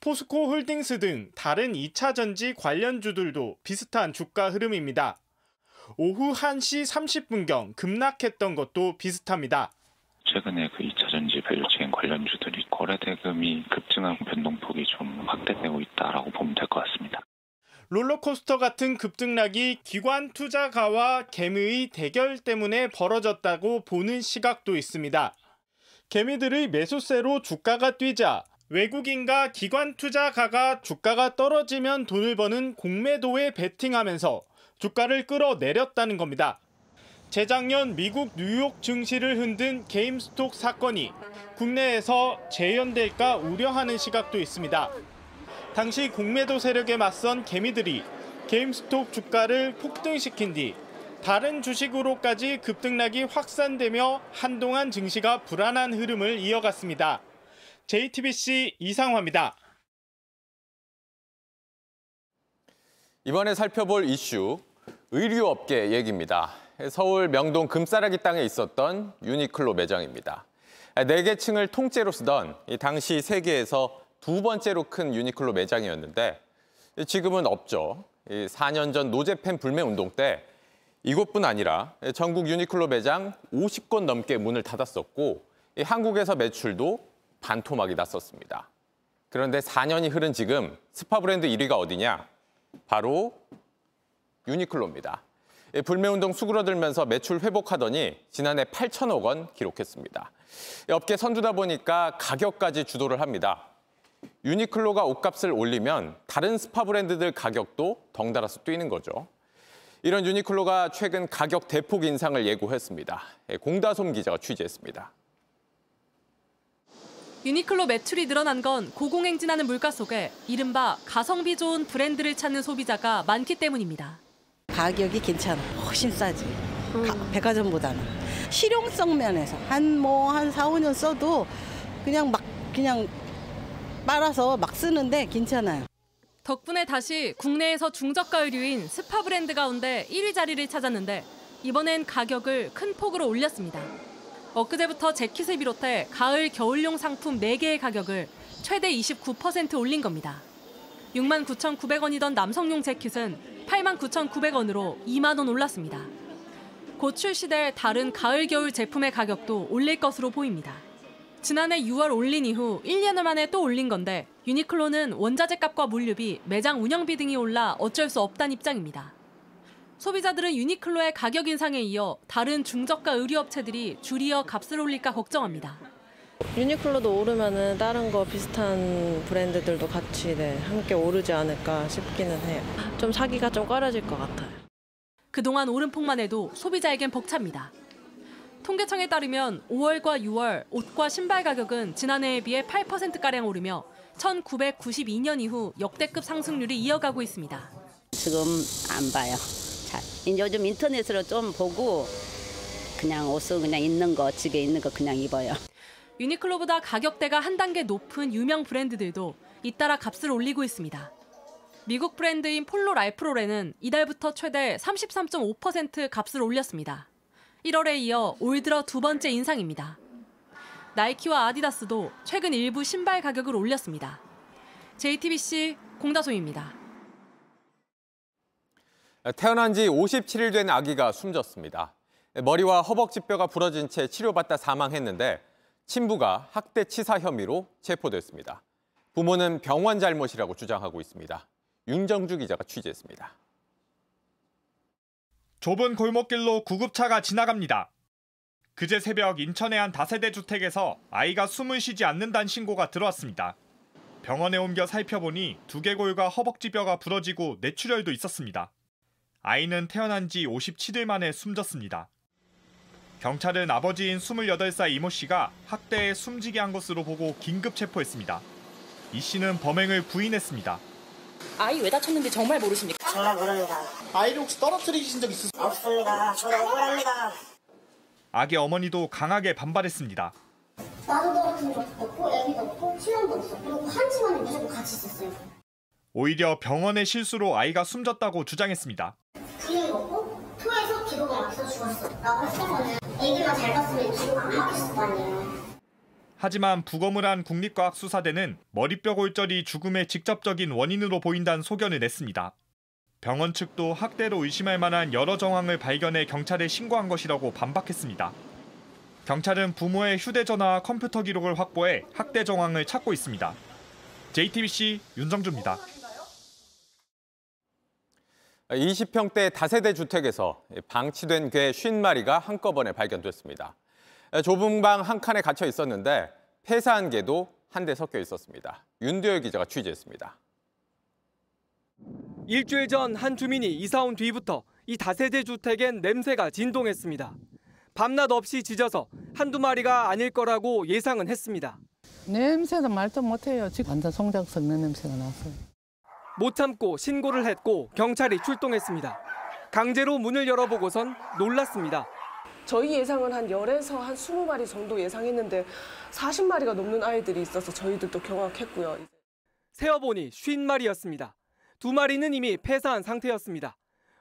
포스코 홀딩스 등 다른 2차 전지 관련주들도 비슷한 주가 흐름입니다. 오후 1시 30분경 급락했던 것도 비슷합니다. 최근에 그 2차 전지 value chain 관련주들이 거래 대금이 급증한 변동폭이 좀 확대되고 있다라고 보면 될 것 같습니다. 롤러코스터 같은 급등락이 기관 투자가와 개미의 대결 때문에 벌어졌다고 보는 시각도 있습니다. 개미들의 매수세로 주가가 뛰자 외국인과 기관 투자가가 주가가 떨어지면 돈을 버는 공매도에 베팅하면서 주가를 끌어내렸다는 겁니다. 재작년 미국 뉴욕 증시를 흔든 게임스톡 사건이 국내에서 재현될까 우려하는 시각도 있습니다. 당시 공매도 세력에 맞선 개미들이 게임스톡 주가를 폭등시킨 뒤 다른 주식으로까지 급등락이 확산되며 한동안 증시가 불안한 흐름을 이어갔습니다. JTBC 이상화입니다. 이번에 살펴볼 이슈, 의류업계 얘기입니다. 서울 명동 금싸라기 땅에 있었던 유니클로 매장입니다. 네개 층을 통째로 쓰던 당시 세계에서 두 번째로 큰 유니클로 매장이었는데 지금은 없죠. 4년 전 노제팬 불매 운동 때 이곳뿐 아니라 전국 유니클로 매장 50건 넘게 문을 닫았었고 한국에서 매출도 반토막이 났었습니다. 그런데 4년이 흐른 지금 스파 브랜드 1위가 어디냐? 바로 유니클로입니다. 불매운동 수그러들면서 매출 회복하더니 지난해 8천억 원 기록했습니다. 업계 선두다 보니까 가격까지 주도를 합니다. 유니클로가 옷값을 올리면 다른 스파 브랜드들 가격도 덩달아서 뛰는 거죠. 이런 유니클로가 최근 가격 대폭 인상을 예고했습니다. 공다솜 기자가 취재했습니다. 유니클로 매출이 늘어난 건 고공행진하는 물가 속에 이른바 가성비 좋은 브랜드를 찾는 소비자가 많기 때문입니다. 가격이 괜찮아. 훨씬 싸지. 음. 백화점보다는. 실용성 면에서 한 뭐한 4, 5년 써도 그냥 막 그냥 빨아서 막 쓰는데 괜찮아요. 덕분에 다시 국내에서 중저가 의류인 스파 브랜드 가운데 1위 자리를 찾았는데 이번엔 가격을 큰 폭으로 올렸습니다. 엊그제부터 재킷을 비롯해 가을 겨울용 상품 4개의 가격을 최대 29% 올린 겁니다. 69,900원이던 남성용 재킷은 89,900원으로 2만 원 올랐습니다. 곧 출시될 다른 가을 겨울 제품의 가격도 올릴 것으로 보입니다. 지난해 6월 올린 이후 1년 만에 또 올린 건데 유니클로는 원자재 값과 물류비, 매장 운영비 등이 올라 어쩔 수 없다는 입장입니다. 소비자들은 유니클로의 가격 인상에 이어 다른 중저가 의류업체들이 줄이어 값을 올릴까 걱정합니다. 유니클로도 오르면은 다른 거 비슷한 브랜드들도 같이 네, 함께 오르지 않을까 싶기는 해요. 좀 사기가 좀 꺼려질 것 같아요. 그동안 오른 폭만 해도 소비자에겐 벅찹니다. 통계청에 따르면 5월과 6월 옷과 신발 가격은 지난해에 비해 8%가량 오르며 1992년 이후 역대급 상승률이 이어가고 있습니다. 지금 안 봐요. 잘. 요즘 인터넷으로 좀 보고 그냥 옷은 그냥 있는 거, 집에 있는 거 그냥 입어요. 유니클로보다 가격대가 한 단계 높은 유명 브랜드들도 잇따라 값을 올리고 있습니다. 미국 브랜드인 폴로 라이프로렌은 이달부터 최대 33.5% 값을 올렸습니다. 1월에 이어 올 들어 두 번째 인상입니다. 나이키와 아디다스도 최근 일부 신발 가격을 올렸습니다. JTBC 공다소입니다. 태어난 지 57일 된 아기가 숨졌습니다. 머리와 허벅지뼈가 부러진 채 치료받다 사망했는데 친부가 학대 치사 혐의로 체포됐습니다. 부모는 병원 잘못이라고 주장하고 있습니다. 윤정주 기자가 취재했습니다. 좁은 골목길로 구급차가 지나갑니다. 그제 새벽 인천의 한 다세대 주택에서 아이가 숨을 쉬지 않는다는 신고가 들어왔습니다. 병원에 옮겨 살펴보니 두개골과 허벅지뼈가 부러지고 뇌출혈도 있었습니다. 아이는 태어난 지 57일 만에 숨졌습니다. 경찰은 아버지인 28살 이모 씨가 학대에 숨지게 한 것으로 보고 긴급 체포했습니다. 이 씨는 범행을 부인했습니다. 아이 왜 다쳤는지 정말 모르십니까? 정말 모릅니다. 아이를 혹시 떨어뜨리신 적 있으세요? 없습니다. 저는 억울합니다. 아기 어머니도 강하게 반발했습니다. 나도 떨어진 적 없고 애기도 없고 신랑도 없어. 그리고 한 집안에 무조건 같이 있었어요. 오히려 병원의 실수로 아이가 숨졌다고 주장했습니다. 부인 먹고 토해서 기도가 막혀서 죽었어. 라고 했으면 애기만 잘 봤으면 기도가 안 막혔을 거 아니에요. 하지만 부검을 한 국립과학수사대는 머리뼈 골절이 죽음의 직접적인 원인으로 보인다는 소견을 냈습니다. 병원 측도 학대로 의심할 만한 여러 정황을 발견해 경찰에 신고한 것이라고 반박했습니다. 경찰은 부모의 휴대전화와 컴퓨터 기록을 확보해 학대 정황을 찾고 있습니다. JTBC 윤정주입니다. 20평대 다세대 주택에서 방치된 개 50마리가 한꺼번에 발견됐습니다. 좁은 방 한 칸에 갇혀 있었는데 폐사한 개도 한 대 섞여 있었습니다. 윤도열 기자가 취재했습니다. 일주일 전 한 주민이 이사 온 뒤부터 이 다세대 주택엔 냄새가 진동했습니다. 밤낮 없이 짖어서 한두 마리가 아닐 거라고 예상은 했습니다. 냄새는 말도 못해요. 지금 완전 송장 썩는 냄새가 났어요. 못 참고 신고를 했고 경찰이 출동했습니다. 강제로 문을 열어보고선 놀랐습니다. 저희 예상은 한 10에서 한 20마리 정도 예상했는데 40마리가 넘는 아이들이 있어서 저희들도 경악했고요. 세어보니 50마리였습니다. 두 마리는 이미 폐사한 상태였습니다.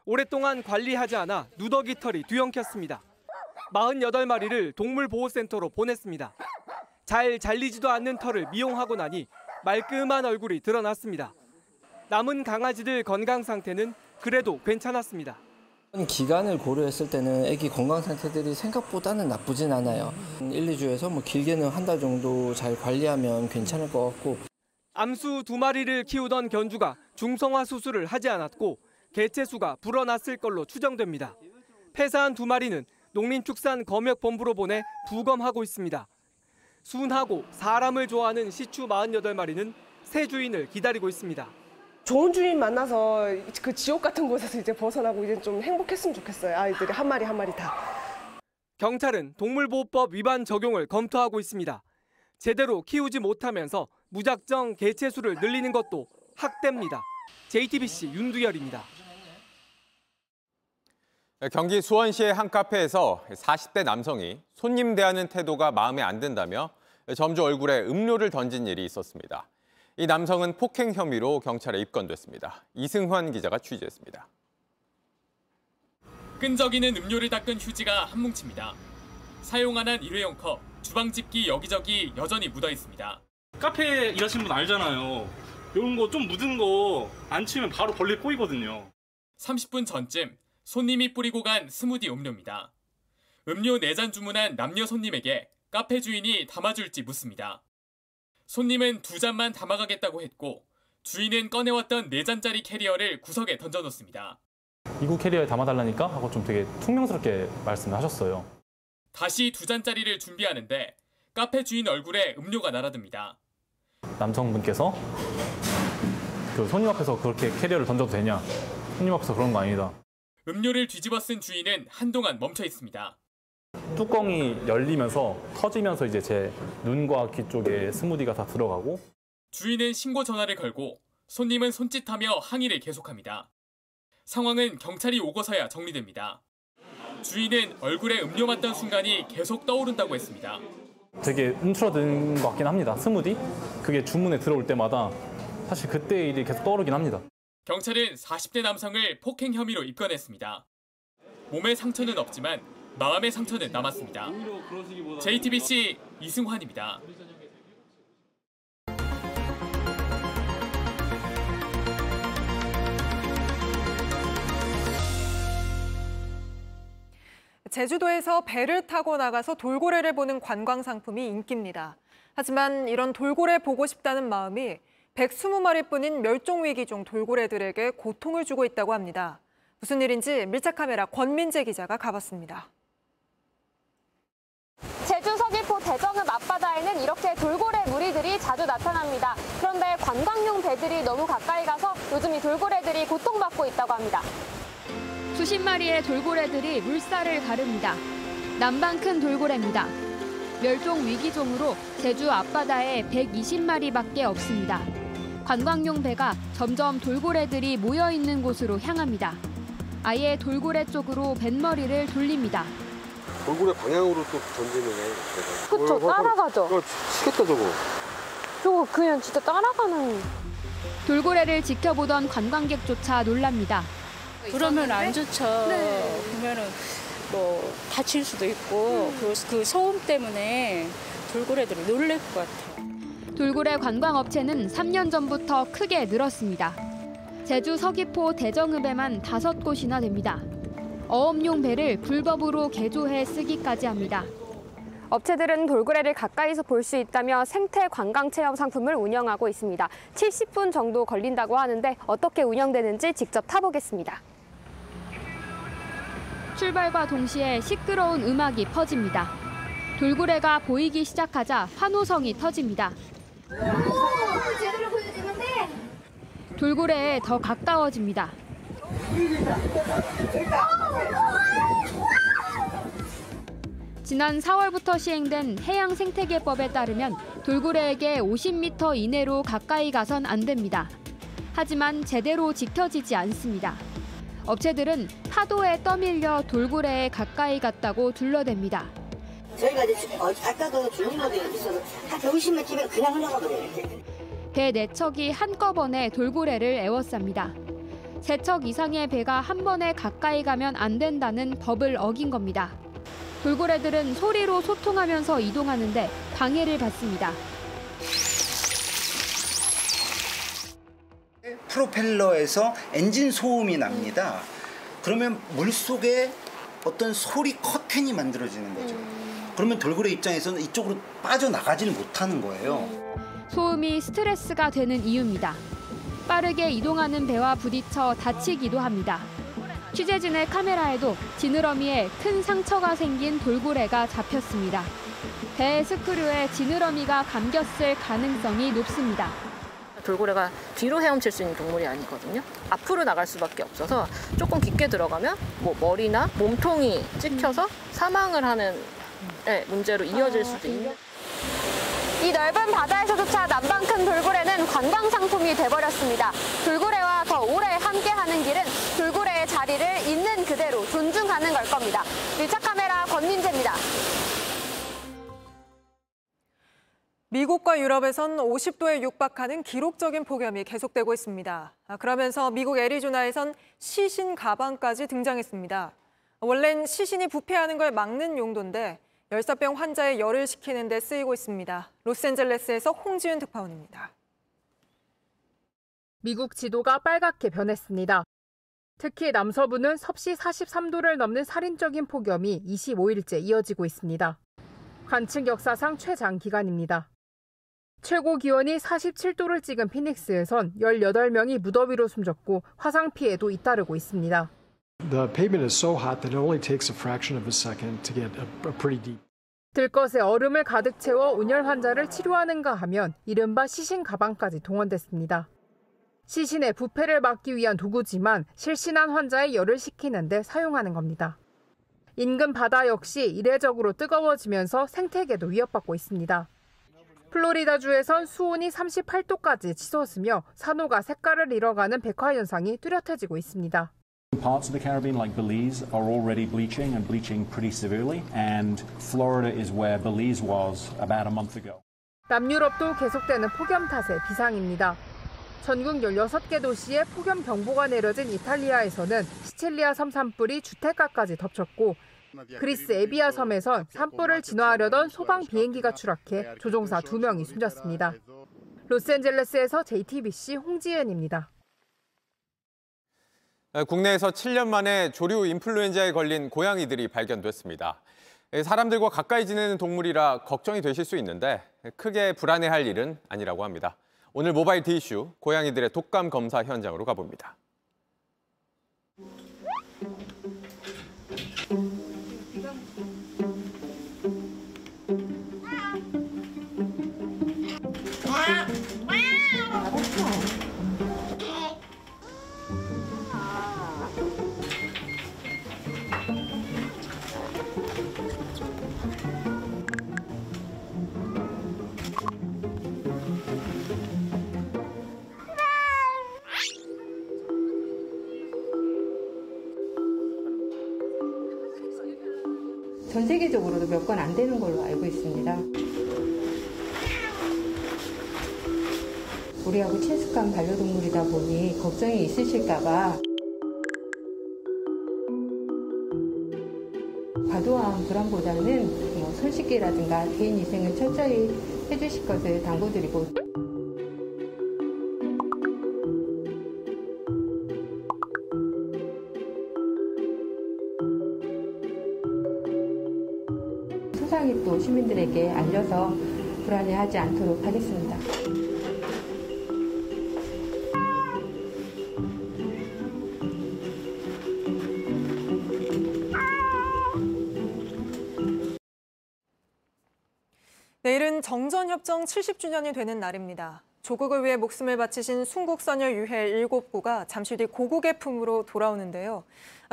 오랫동안 관리하지 않아 누더기 털이 뒤엉켰습니다. 48마리를 동물보호센터로 보냈습니다. 잘 잘리지도 않는 털을 미용하고 나니 말끔한 얼굴이 드러났습니다. 남은 강아지들 건강 상태는 그래도 괜찮았습니다. 기간을 고려했을 때는 아기 건강 상태들이 생각보다는 나쁘진 않아요. 1, 2주에서 뭐 길게는 한 달 정도 잘 관리하면 괜찮을 것 같고. 암수 두 마리를 키우던 견주가 중성화 수술을 하지 않았고 개체수가 불어났을 걸로 추정됩니다. 폐사한 두 마리는 농림축산검역본부로 보내 부검하고 있습니다. 순하고 사람을 좋아하는 시추 48마리는 새 주인을 기다리고 있습니다. 좋은 주인 만나서 그 지옥 같은 곳에서 이제 벗어나고 이제 좀 행복했으면 좋겠어요. 아이들이 한 마리 한 마리 다. 경찰은 동물보호법 위반 적용을 검토하고 있습니다. 제대로 키우지 못하면서 무작정 개체수를 늘리는 것도 학대입니다. JTBC 윤두열입니다. 경기 수원시의 한 카페에서 40대 남성이 손님 대하는 태도가 마음에 안 든다며 점주 얼굴에 음료를 던진 일이 있었습니다. 이 남성은 폭행 혐의로 경찰에 입건됐습니다. 이승환 기자가 취재했습니다. 끈적이는 음료를 닦은 휴지가 한 뭉칩니다. 사용 안 한 일회용 컵, 주방 집기 여기저기 여전히 묻어 있습니다. 카페 일하시는 분 알잖아요. 이런 거 좀 묻은 거 안 치우면 바로 벌레 꼬이거든요. 30분 전쯤 손님이 뿌리고 간 스무디 음료입니다. 음료 4잔 주문한 남녀 손님에게 카페 주인이 담아줄지 묻습니다. 손님은 두 잔만 담아가겠다고 했고 주인은 꺼내왔던 4잔짜리 캐리어를 구석에 던져놓습니다. 이구 캐리어에 담아달라니까 하고 좀 되게 퉁명스럽게 말씀을 하셨어요. 다시 두 잔짜리를 준비하는데 카페 주인 얼굴에 음료가 날아듭니다. 남성분께서 그 손님 앞에서 그렇게 캐리어를 던져도 되냐? 손님 앞에서 그런 거 아니다. 음료를 뒤집어 쓴 주인은 한동안 멈춰 있습니다. 뚜껑이 열리면서 터지면서 이제 제 눈과 귀 쪽에 스무디가 다 들어가고 주인은 신고 전화를 걸고 손님은 손짓하며 항의를 계속합니다. 상황은 경찰이 오고서야 정리됩니다. 주인은 얼굴에 음료 맞던 순간이 계속 떠오른다고 했습니다. 되게 움츠러든 것 같긴 합니다. 스무디? 그게 주문에 들어올 때마다 사실 그때 일이 계속 떠오르긴 합니다. 경찰은 40대 남성을 폭행 혐의로 입건했습니다. 몸에 상처는 없지만 마음의 상처는 남았습니다. JTBC 이승환입니다. 제주도에서 배를 타고 나가서 돌고래를 보는 관광 상품이 인기입니다. 하지만 이런 돌고래 보고 싶다는 마음이 120마리뿐인 멸종위기종 돌고래들에게 고통을 주고 있다고 합니다. 무슨 일인지 밀착 카메라 권민재 기자가 가봤습니다. 제주 서귀포 대정읍 앞바다에는 이렇게 돌고래 무리들이 자주 나타납니다. 그런데 관광용 배들이 너무 가까이 가서 요즘 이 돌고래들이 고통받고 있다고 합니다. 수십 마리의 돌고래들이 물살을 가릅니다. 남방 큰 돌고래입니다. 멸종 위기종으로 제주 앞바다에 120마리밖에 없습니다. 관광용 배가 점점 돌고래들이 모여 있는 곳으로 향합니다. 아예 돌고래 쪽으로 뱃머리를 돌립니다. 돌고래 방향으로 또 던지는 애. 그쵸, 따라가죠. 어, 치겠다 저거. 저거 그냥 진짜 따라가는. 돌고래를 지켜보던 관광객조차 놀랍니다. 그러면 안 좋죠. 네. 그러면은 뭐 다칠 수도 있고 그, 그 소음 때문에 돌고래들이 놀랄 것 같아요. 돌고래 관광업체는 3년 전부터 크게 늘었습니다. 제주 서귀포 대정읍에만 다섯 곳이나 됩니다. 어업용 배를 불법으로 개조해 쓰기까지 합니다. 업체들은 돌고래를 가까이서 볼 수 있다며 생태 관광 체험 상품을 운영하고 있습니다. 70분 정도 걸린다고 하는데 어떻게 운영되는지 직접 타보겠습니다. 출발과 동시에 시끄러운 음악이 퍼집니다. 돌고래가 보이기 시작하자 환호성이 터집니다. 돌고래에 더 가까워집니다. 지난 4월부터 시행된 해양 생태계법에 따르면 돌고래에게 50m 이내로 가까이 가선 안 됩니다. 하지만 제대로 지켜지지 않습니다. 업체들은 파도에 떠밀려 돌고래에 가까이 갔다고 둘러댑니다. 저희가 이제 어, 아까도 주민모델 있어서 한 150만 치면 그냥 흘러가거든요. 배 4척이 한꺼번에 돌고래를 에워쌉니다. 3척 이상의 배가 한 번에 가까이 가면 안 된다는 법을 어긴 겁니다. 돌고래들은 소리로 소통하면서 이동하는데 방해를 받습니다. 프로펠러에서 엔진 소음이 납니다. 그러면 물 속에 어떤 소리 커튼이 만들어지는 거죠. 그러면 돌고래 입장에서는 이쪽으로 빠져나가지를 못하는 거예요. 소음이 스트레스가 되는 이유입니다. 빠르게 이동하는 배와 부딪혀 다치기도 합니다. 취재진의 카메라에도 지느러미에 큰 상처가 생긴 돌고래가 잡혔습니다. 배 스크류에 지느러미가 감겼을 가능성이 높습니다. 돌고래가 뒤로 헤엄칠 수 있는 동물이 아니거든요. 앞으로 나갈 수밖에 없어서 조금 깊게 들어가면 뭐 머리나 몸통이 찍혀서 사망을 하는 네, 문제로 이어질 수도 있는. 이 넓은 바다에서조차 남방 큰 돌고래는 관광 상품이 돼버렸습니다. 돌고래와 더 오래 함께하는 길은 돌고래의 자리를 있는 그대로 존중하는 걸 겁니다. 밀착 카메라 권민재입니다. 미국과 유럽에선 50도에 육박하는 기록적인 폭염이 계속되고 있습니다. 아, 그러면서 미국 애리조나에선 시신 가방까지 등장했습니다. 원래는 시신이 부패하는 걸 막는 용도인데 열사병 환자의 열을 식히는 데 쓰이고 있습니다. 로스앤젤레스에서 홍지윤 특파원입니다. 미국 지도가 빨갛게 변했습니다. 특히 남서부는 섭씨 43도를 넘는 살인적인 폭염이 25일째 이어지고 있습니다. 관측 역사상 최장 기간입니다. 최고 기온이 47도를 찍은 피닉스에선 18명이 무더위로 숨졌고 화상 피해도 잇따르고 있습니다. The pavement is so hot that it only takes a fraction of a second to get a, pretty deep. 들것에 얼음을 가득 채워 온열 환자를 치료하는가 하면 이른바 시신 가방까지 동원됐습니다. 시신의 부패를 막기 위한 도구지만 실신한 환자의 열을 식히는데 사용하는 겁니다. 인근 바다 역시 이례적으로 뜨거워지면서 생태계도 위협받고 있습니다. 플로리다주에선 수온이 38도까지 치솟으며 산호가 색깔을 잃어가는 백화 현상이 뚜렷해지고 있습니다. Parts of the Caribbean, like Belize, are already bleaching and bleaching pretty severely, and Florida is where Belize was about a month ago. 남유럽도 계속되는 폭염 탓에 비상입니다. 전국 16개 도시에 폭염 경보가 내려진 이탈리아에서는 시칠리아 섬 산불이 주택가까지 덮쳤고 그리스 에비아 섬에선 산불을 진화하려던 소방 비행기가 추락해 조종사 2명이 숨졌습니다. 로스앤젤레스에서 JTBC 홍지은입니다. 국내에서 7년 만에 조류 인플루엔자에 걸린 고양이들이 발견됐습니다. 사람들과 가까이 지내는 동물이라 걱정이 되실 수 있는데 크게 불안해할 일은 아니라고 합니다. 오늘 모바일 디이슈 고양이들의 독감 검사 현장으로 가봅니다. 세계적으로도 몇 건 안 되는 걸로 알고 있습니다. 우리하고 친숙한 반려동물이다 보니 걱정이 있으실까봐 과도한 불안보다는 뭐 손쉽게라든가 개인 위생을 철저히 해주실 것을 당부드리고 하지 않도록 하겠습니다. 내일은 정전협정 70주년이 되는 날입니다. 조국을 위해 목숨을 바치신 순국선열 유해 7구가 잠시 뒤 고국의 품으로 돌아오는데요.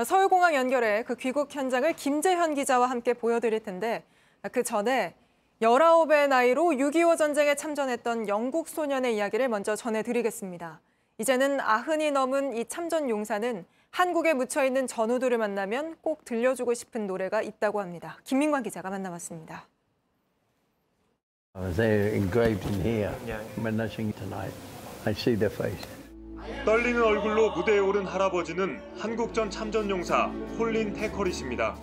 서울공항 연결해 그 귀국 현장을 김재현 기자와 함께 보여드릴 텐데 그 전에 19의 나이로 6.25 전쟁에 참전했던 영국 소년의 이야기를 먼저 전해드리겠습니다. 이제는 아흔이 넘은 이 참전 용사는 한국에 묻혀있는 전우들을 만나면 꼭 들려주고 싶은 노래가 있다고 합니다. 김민관 기자가 만나봤습니다. They're engraved in here. When I sing tonight, I see their face. 떨리는 얼굴로 무대에 오른 할아버지는 한국전 참전 용사 콜린 테커릿입니다.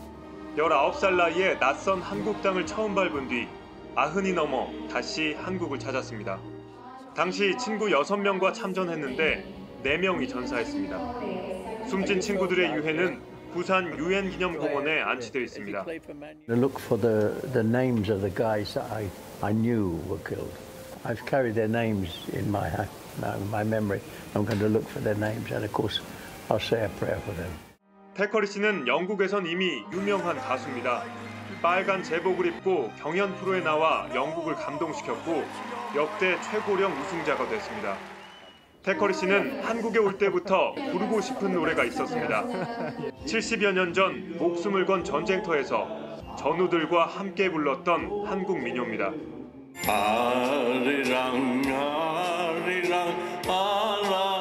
19살 나이에 낯선 한국 땅을 처음 밟은 뒤 아흔이 넘어 다시 한국을 찾았습니다. 당시 친구 6명과 참전했는데 4명이 전사했습니다. 숨진 친구들의 유해는 부산 유엔 기념공원에 안치되어 있습니다. Look for the, the names of the guys that I, I knew were killed. I've carried their names in my, my memory. I'm going to look for their names and of course I'll say a prayer for them. 테커리 씨는 영국에선 이미 유명한 가수입니다. 빨간 제복을 입고 경연 프로에 나와 영국을 감동시켰고 역대 최고령 우승자가 됐습니다. 테커리 씨는 한국에 올 때부터 부르고 싶은 노래가 있었습니다. 70여 년 전 목숨을 건 전쟁터에서 전우들과 함께 불렀던 한국 민요입니다. 아리랑 아리랑 아라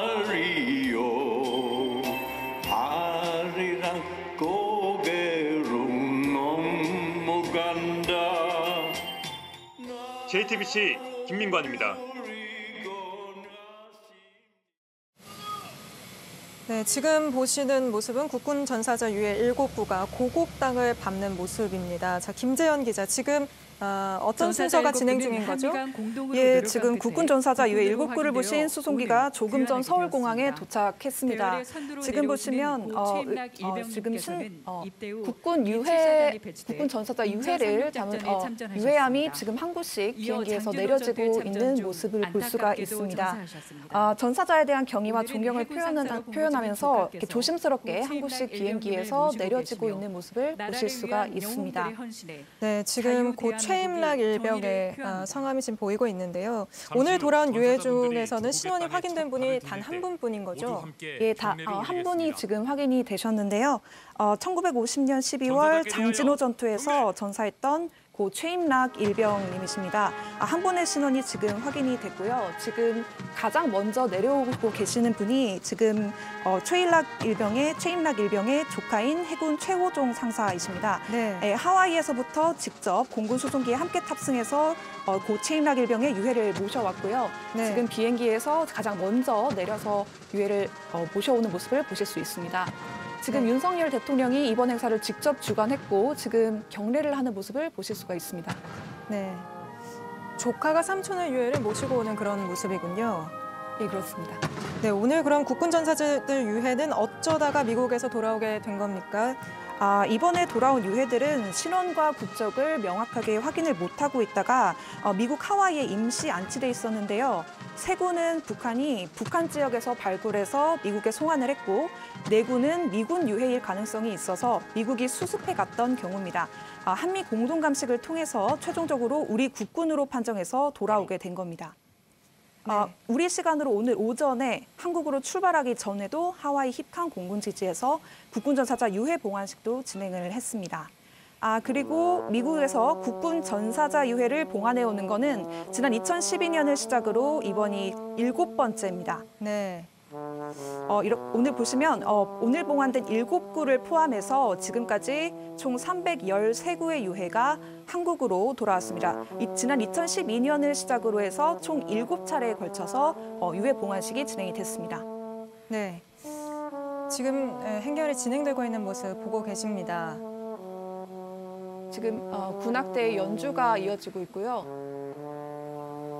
JTBC 김민관입니다. 네, 지금 보시는 모습은 국군 전사자 유해 7구가 고국 땅을 밟는 모습입니다. 자, 김재현 기자, 지금 어, 어떤 순서가 진행 중인 거죠? 예, 지금 국군 전사자 유해 7구를 모신 수송기가 조금 전 서울공항에 도착했습니다. 지금 보시면 어, 어, 지금 신, 어, 국군 유해 국군 전사자 유해를 담은 어, 유해함이 지금 한 곳씩 비행기에서 내려지고 있는 모습을 볼 수가 있습니다. 아, 전사자에 대한 경의와 존경을 표현하 면서 이렇게 조심스럽게 한 곳씩 비행기에서 내려지고 있는 모습을 보실 수가 있습니다. 네, 지금 곧 최임락 일병의 어, 성함이 지금 보이고 있는데요. 오늘 돌아온 유해 중에서는 신원이 확인된 분이 단 한 분뿐인 거죠? 예, 다한 분이 지금 확인이 되셨는데요. 어, 1950년 12월 장진호 전투에서 전사했던 고 최임락 일병님이십니다. 아, 한 분의 신원이 지금 확인이 됐고요. 지금 가장 먼저 내려오고 계시는 분이 지금 어, 최일락 일병의 최임락 일병의 조카인 해군 최호종 상사이십니다. 네. 예, 하와이에서부터 직접 공군 수송기에 함께 탑승해서 어, 고 최임락 일병의 유해를 모셔왔고요. 네. 지금 비행기에서 가장 먼저 내려서 유해를 어, 모셔오는 모습을 보실 수 있습니다. 지금 네. 윤석열 대통령이 이번 행사를 직접 주관했고 지금 경례를 하는 모습을 보실 수가 있습니다. 네. 조카가 삼촌의 유해를 모시고 오는 그런 모습이군요. 예, 그렇습니다. 네, 오늘 그럼 국군 전사자들 유해는 어쩌다가 미국에서 돌아오게 된 겁니까? 아, 이번에 돌아온 유해들은 신원과 국적을 명확하게 확인을 못하고 있다가 어, 미국 하와이에 임시 안치돼 있었는데요. 세 구는 북한이 북한 지역에서 발굴해서 미국에 송환을 했고 네 구는 미군 유해일 가능성이 있어서 미국이 수습해 갔던 경우입니다. 아, 한미 공동 감식을 통해서 최종적으로 우리 국군으로 판정해서 돌아오게 된 겁니다. 아, 우리 시간으로 오늘 오전에 한국으로 출발하기 전에도 하와이 힙칸 공군 지지에서 국군 전사자 유해 봉환식도 진행을 했습니다. 아 그리고 미국에서 국군 전사자 유해를 봉환해 오는 거는 지난 2012년을 시작으로 이번이 일곱 번째입니다. 네. 어, 이렇, 오늘 보시면 어, 오늘 봉환된 일곱 구를 포함해서 지금까지 총 313구의 유해가 한국으로 돌아왔습니다. 이, 지난 2012년을 시작으로 해서 총 일곱 차례에 걸쳐서 어, 유해 봉환식이 진행이 됐습니다. 네. 지금 행렬이 진행되고 있는 모습 보고 계십니다. 지금 어, 군악대의 연주가 이어지고 있고요.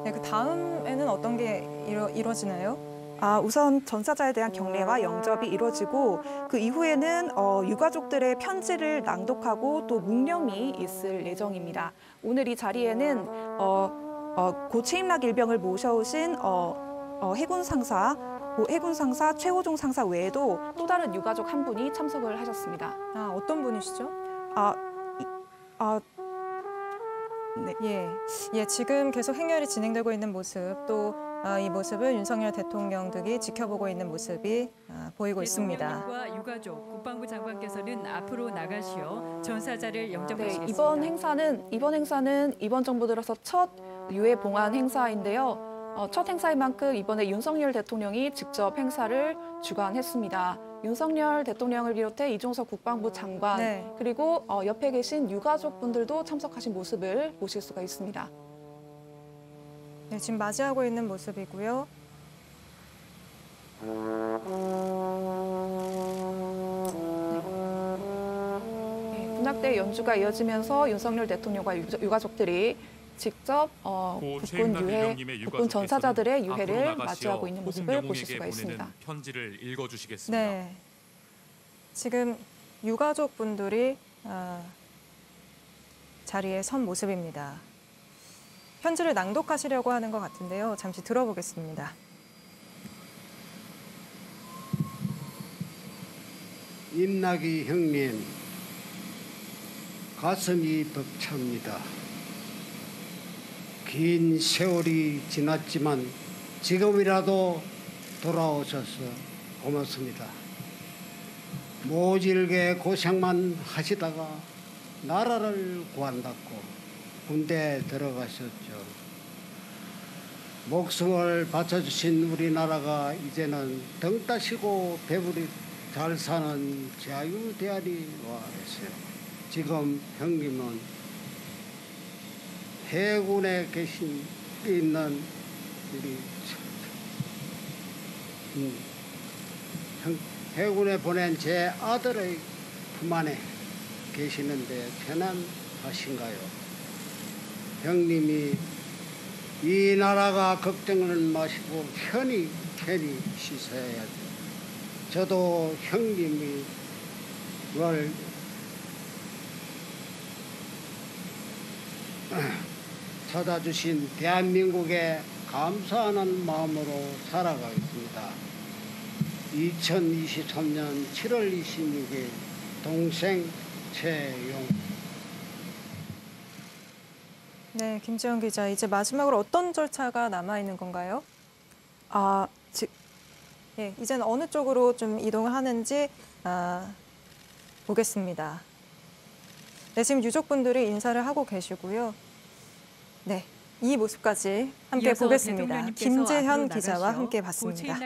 네, 그 다음에는 어떤 게 이루, 이루어지나요? 아, 우선 전사자에 대한 경례와 영접이 이루어지고 그 이후에는 어, 유가족들의 편지를 낭독하고 또 묵념이 있을 예정입니다. 오늘 이 자리에는 어, 어, 고 최임락 일병을 모셔오신 어, 어, 해군 상사 고 해군 상사 최호종 상사 외에도 또 다른 유가족 한 분이 참석을 하셨습니다. 아, 어떤 분이시죠? 아, 이, 아 네. 예, 예, 지금 계속 행렬이 진행되고 있는 모습 또 아, 이 모습을 윤석열 대통령 등이 지켜보고 있는 모습이 아, 보이고 있습니다. 대통령과 유가족, 국방부 장관께서는 앞으로 나가시어 전사자를 영접하시겠습니다. 네, 이번 행사는 이번 행사는 이번 정부 들어서 첫 유해 봉환 행사인데요. 어, 첫 행사인 만큼 이번에 윤석열 대통령이 직접 행사를 주관했습니다. 윤석열 대통령을 비롯해 이종석 국방부 장관 네. 그리고 어, 옆에 계신 유가족 분들도 참석하신 모습을 보실 수가 있습니다. 네, 지금 맞이하고 있는 모습이고요. 네, 군악대 연주가 이어지면서 윤석열 대통령과 유- 유가족들이 직접 어, 국군 유해, 국군 전사자들의 유해를 맞이하고 있는 모습을 보실 수가 있습니다. 편지를 읽어주시겠습니다. 네, 지금 유가족 분들이 아, 자리에 선 모습입니다. 편지를 낭독하시려고 하는 것 같은데요. 잠시 들어보겠습니다. 임나기 형님, 가슴이 벅찹니다. 긴 세월이 지났지만 지금이라도 돌아오셔서 고맙습니다. 모질게 고생만 하시다가 나라를 구한다고 군대에 들어가셨죠. 목숨을 바쳐주신 우리나라가 이제는 등 따시고 배부리 잘 사는 자유대안이 와 됐어요. 지금 형님은 해군에 계신 있는 우리 음, 형, 해군에 보낸 제 아들의 품 안에 계시는데 편안하신가요? 형님이 이 나라가 걱정을 마시고 편히 편히 쉬셔야죠. 저도 형님이 뭘 찾아주신 대한민국에 감사하는 마음으로 살아가겠습니다. 2023년 7월 26일 동생 최용 네, 김지영 기자, 이제 마지막으로 어떤 절차가 남아 있는 건가요? 아, 지, 예, 이제는 어느 쪽으로 좀 이동을 하는지 아, 보겠습니다. 네, 지금 유족분들이 인사를 하고 계시고요. 네, 이 모습까지 함께 보겠습니다. 김재현 기자와 함께 봤습니다.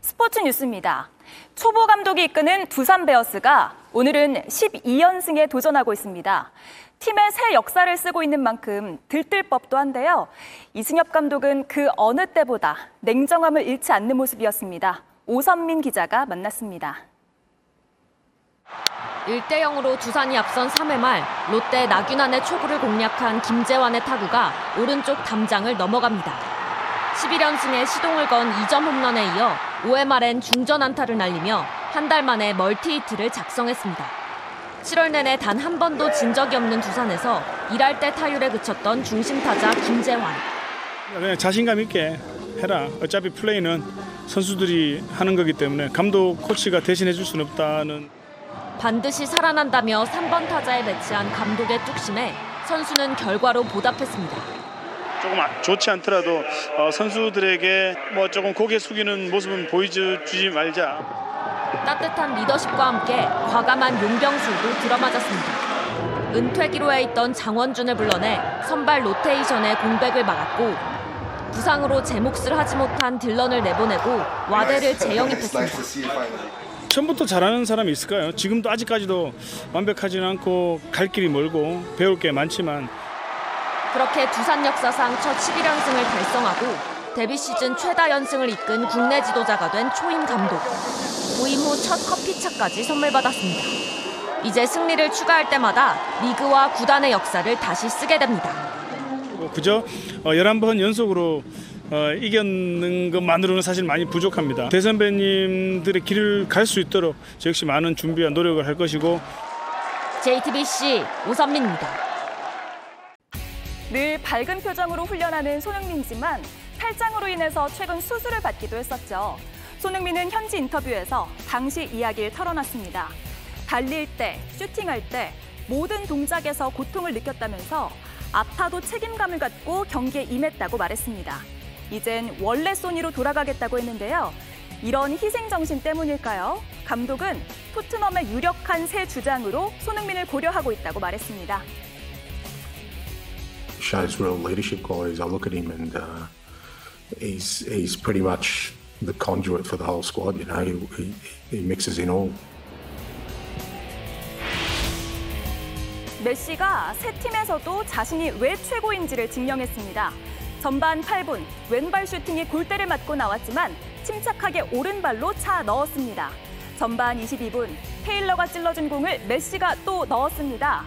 스포츠 뉴스입니다. 초보 감독이 이끄는 두산 베어스가 오늘은 12연승에 도전하고 있습니다. 팀의 새 역사를 쓰고 있는 만큼 들뜰 법도 한데요. 이승엽 감독은 그 어느 때보다 냉정함을 잃지 않는 모습이었습니다. 오선민 기자가 만났습니다. 1대 0으로 두산이 앞선 3회 말 롯데 나균안의 초구를 공략한 김재환의 타구가 오른쪽 담장을 넘어갑니다. 11연승에 시동을 건 2점 홈런에 이어 5회 말엔 중전 안타를 날리며 한 달 만에 멀티히트를 작성했습니다. 7월 내내 단 한 번도 진 적이 없는 두산에서 일할 때 타율에 그쳤던 중심 타자 김재환. 그냥 자신감 있게 해라. 어차피 플레이는 선수들이 하는 거기 때문에 감독 코치가 대신해 줄 수는 없다는 반드시 살아난다며 3번 타자에 배치한 감독의 뚝심에 선수는 결과로 보답했습니다. 조금 아- 좋지 않더라도 어, 선수들에게 뭐 조금 고개 숙이는 모습은 보여주지 말자. 따뜻한 리더십과 함께 과감한 용병술도 들어맞았습니다. 은퇴 기로에 있던 장원준을 불러내 선발 로테이션의 공백을 막았고 부상으로 제 몫을 하지 못한 딜런을 내보내고 와대를 재영입했습니다. 처음부터 잘하는 사람이 있을까요? 지금도 아직까지도 완벽하지는 않고 갈 길이 멀고 배울 게 많지만 그렇게 두산 역사상 첫 11연승을 달성하고 데뷔 시즌 최다 연승을 이끈 국내 지도자가 된 초임 감독. 부임 후 첫 커피차까지 선물 받았습니다. 이제 승리를 추가할 때마다 리그와 구단의 역사를 다시 쓰게 됩니다. 뭐 그저 어, 11번 연속으로 어, 이겼는 것만으로는 사실 많이 부족합니다. 대선배님들의 길을 갈 수 있도록 저 역시 많은 준비와 노력을 할 것이고 JTBC 오선민입니다. 늘 밝은 표정으로 훈련하는 손흥민이지만 팔짱으로 인해서 최근 수술을 받기도 했었죠. 손흥민은 현지 인터뷰에서 당시 이야기를 털어놨습니다. 달릴 때, 슈팅할 때 모든 동작에서 고통을 느꼈다면서 아파도 책임감을 갖고 경기에 임했다고 말했습니다. 이젠 원래 소니로 돌아가겠다고 했는데요. 이런 희생 정신 때문일까요? 감독은 토트넘의 유력한 새 주장으로 손흥민을 고려하고 있다고 말했습니다. shows real leadership qualities. I look at him and uh, he's he's pretty much the conduit for the whole squad. You know, he, he, he mixes in all. 메시가 새 팀에서도 자신이 왜 최고인지를 증명했습니다. 전반 8분 왼발 슈팅이 골대를 맞고 나왔지만 침착하게 오른발로 차 넣었습니다. 전반 22분 테일러가 찔러준 공을 메시가 또 넣었습니다.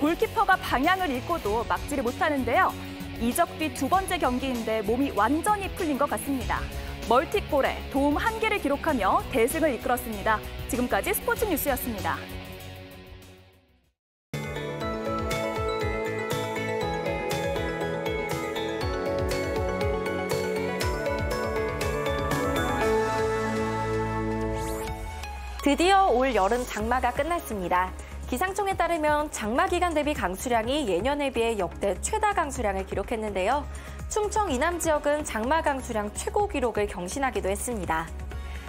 골키퍼가 방향을 잃고도 막지를 못하는데요. 이적 뒤 두 번째 경기인데 몸이 완전히 풀린 것 같습니다. 멀티골에 도움 한 개를 기록하며 대승을 이끌었습니다. 지금까지 스포츠 뉴스였습니다. 드디어 올 여름 장마가 끝났습니다. 기상청에 따르면 장마 기간 대비 강수량이 예년에 비해 역대 최다 강수량을 기록했는데요. 충청 이남 지역은 장마 강수량 최고 기록을 경신하기도 했습니다.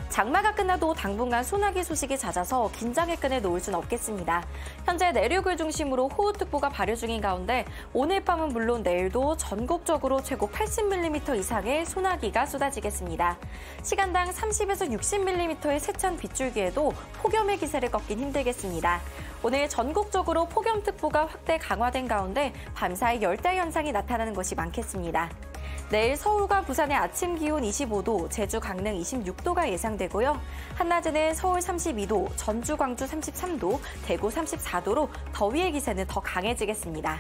장마가 끝나도 당분간 소나기 소식이 잦아서 긴장의 끈을 놓을 순 없겠습니다. 현재 내륙을 중심으로 호우특보가 발효 중인 가운데 오늘 밤은 물론 내일도 전국적으로 최고 80mm 이상의 소나기가 쏟아지겠습니다. 시간당 30에서 60mm의 세찬 빗줄기에도 폭염의 기세를 꺾긴 힘들겠습니다. 오늘 전국적으로 폭염특보가 확대 강화된 가운데 밤사이 열대 현상이 나타나는 곳이 많겠습니다. 내일 서울과 부산의 아침 기온 25도, 제주 강릉 26도가 예상되고요. 한낮에는 서울 32도, 전주 광주 33도, 대구 34도로 더위의 기세는 더 강해지겠습니다.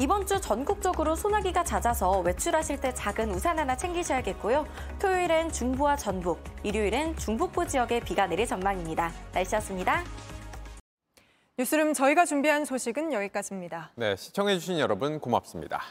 이번 주 전국적으로 소나기가 잦아서 외출하실 때 작은 우산 하나 챙기셔야겠고요. 토요일엔 중부와 전북, 일요일엔 중북부 지역에 비가 내릴 전망입니다. 날씨였습니다. 뉴스룸 저희가 준비한 소식은 여기까지입니다. 네, 시청해주신 여러분 고맙습니다.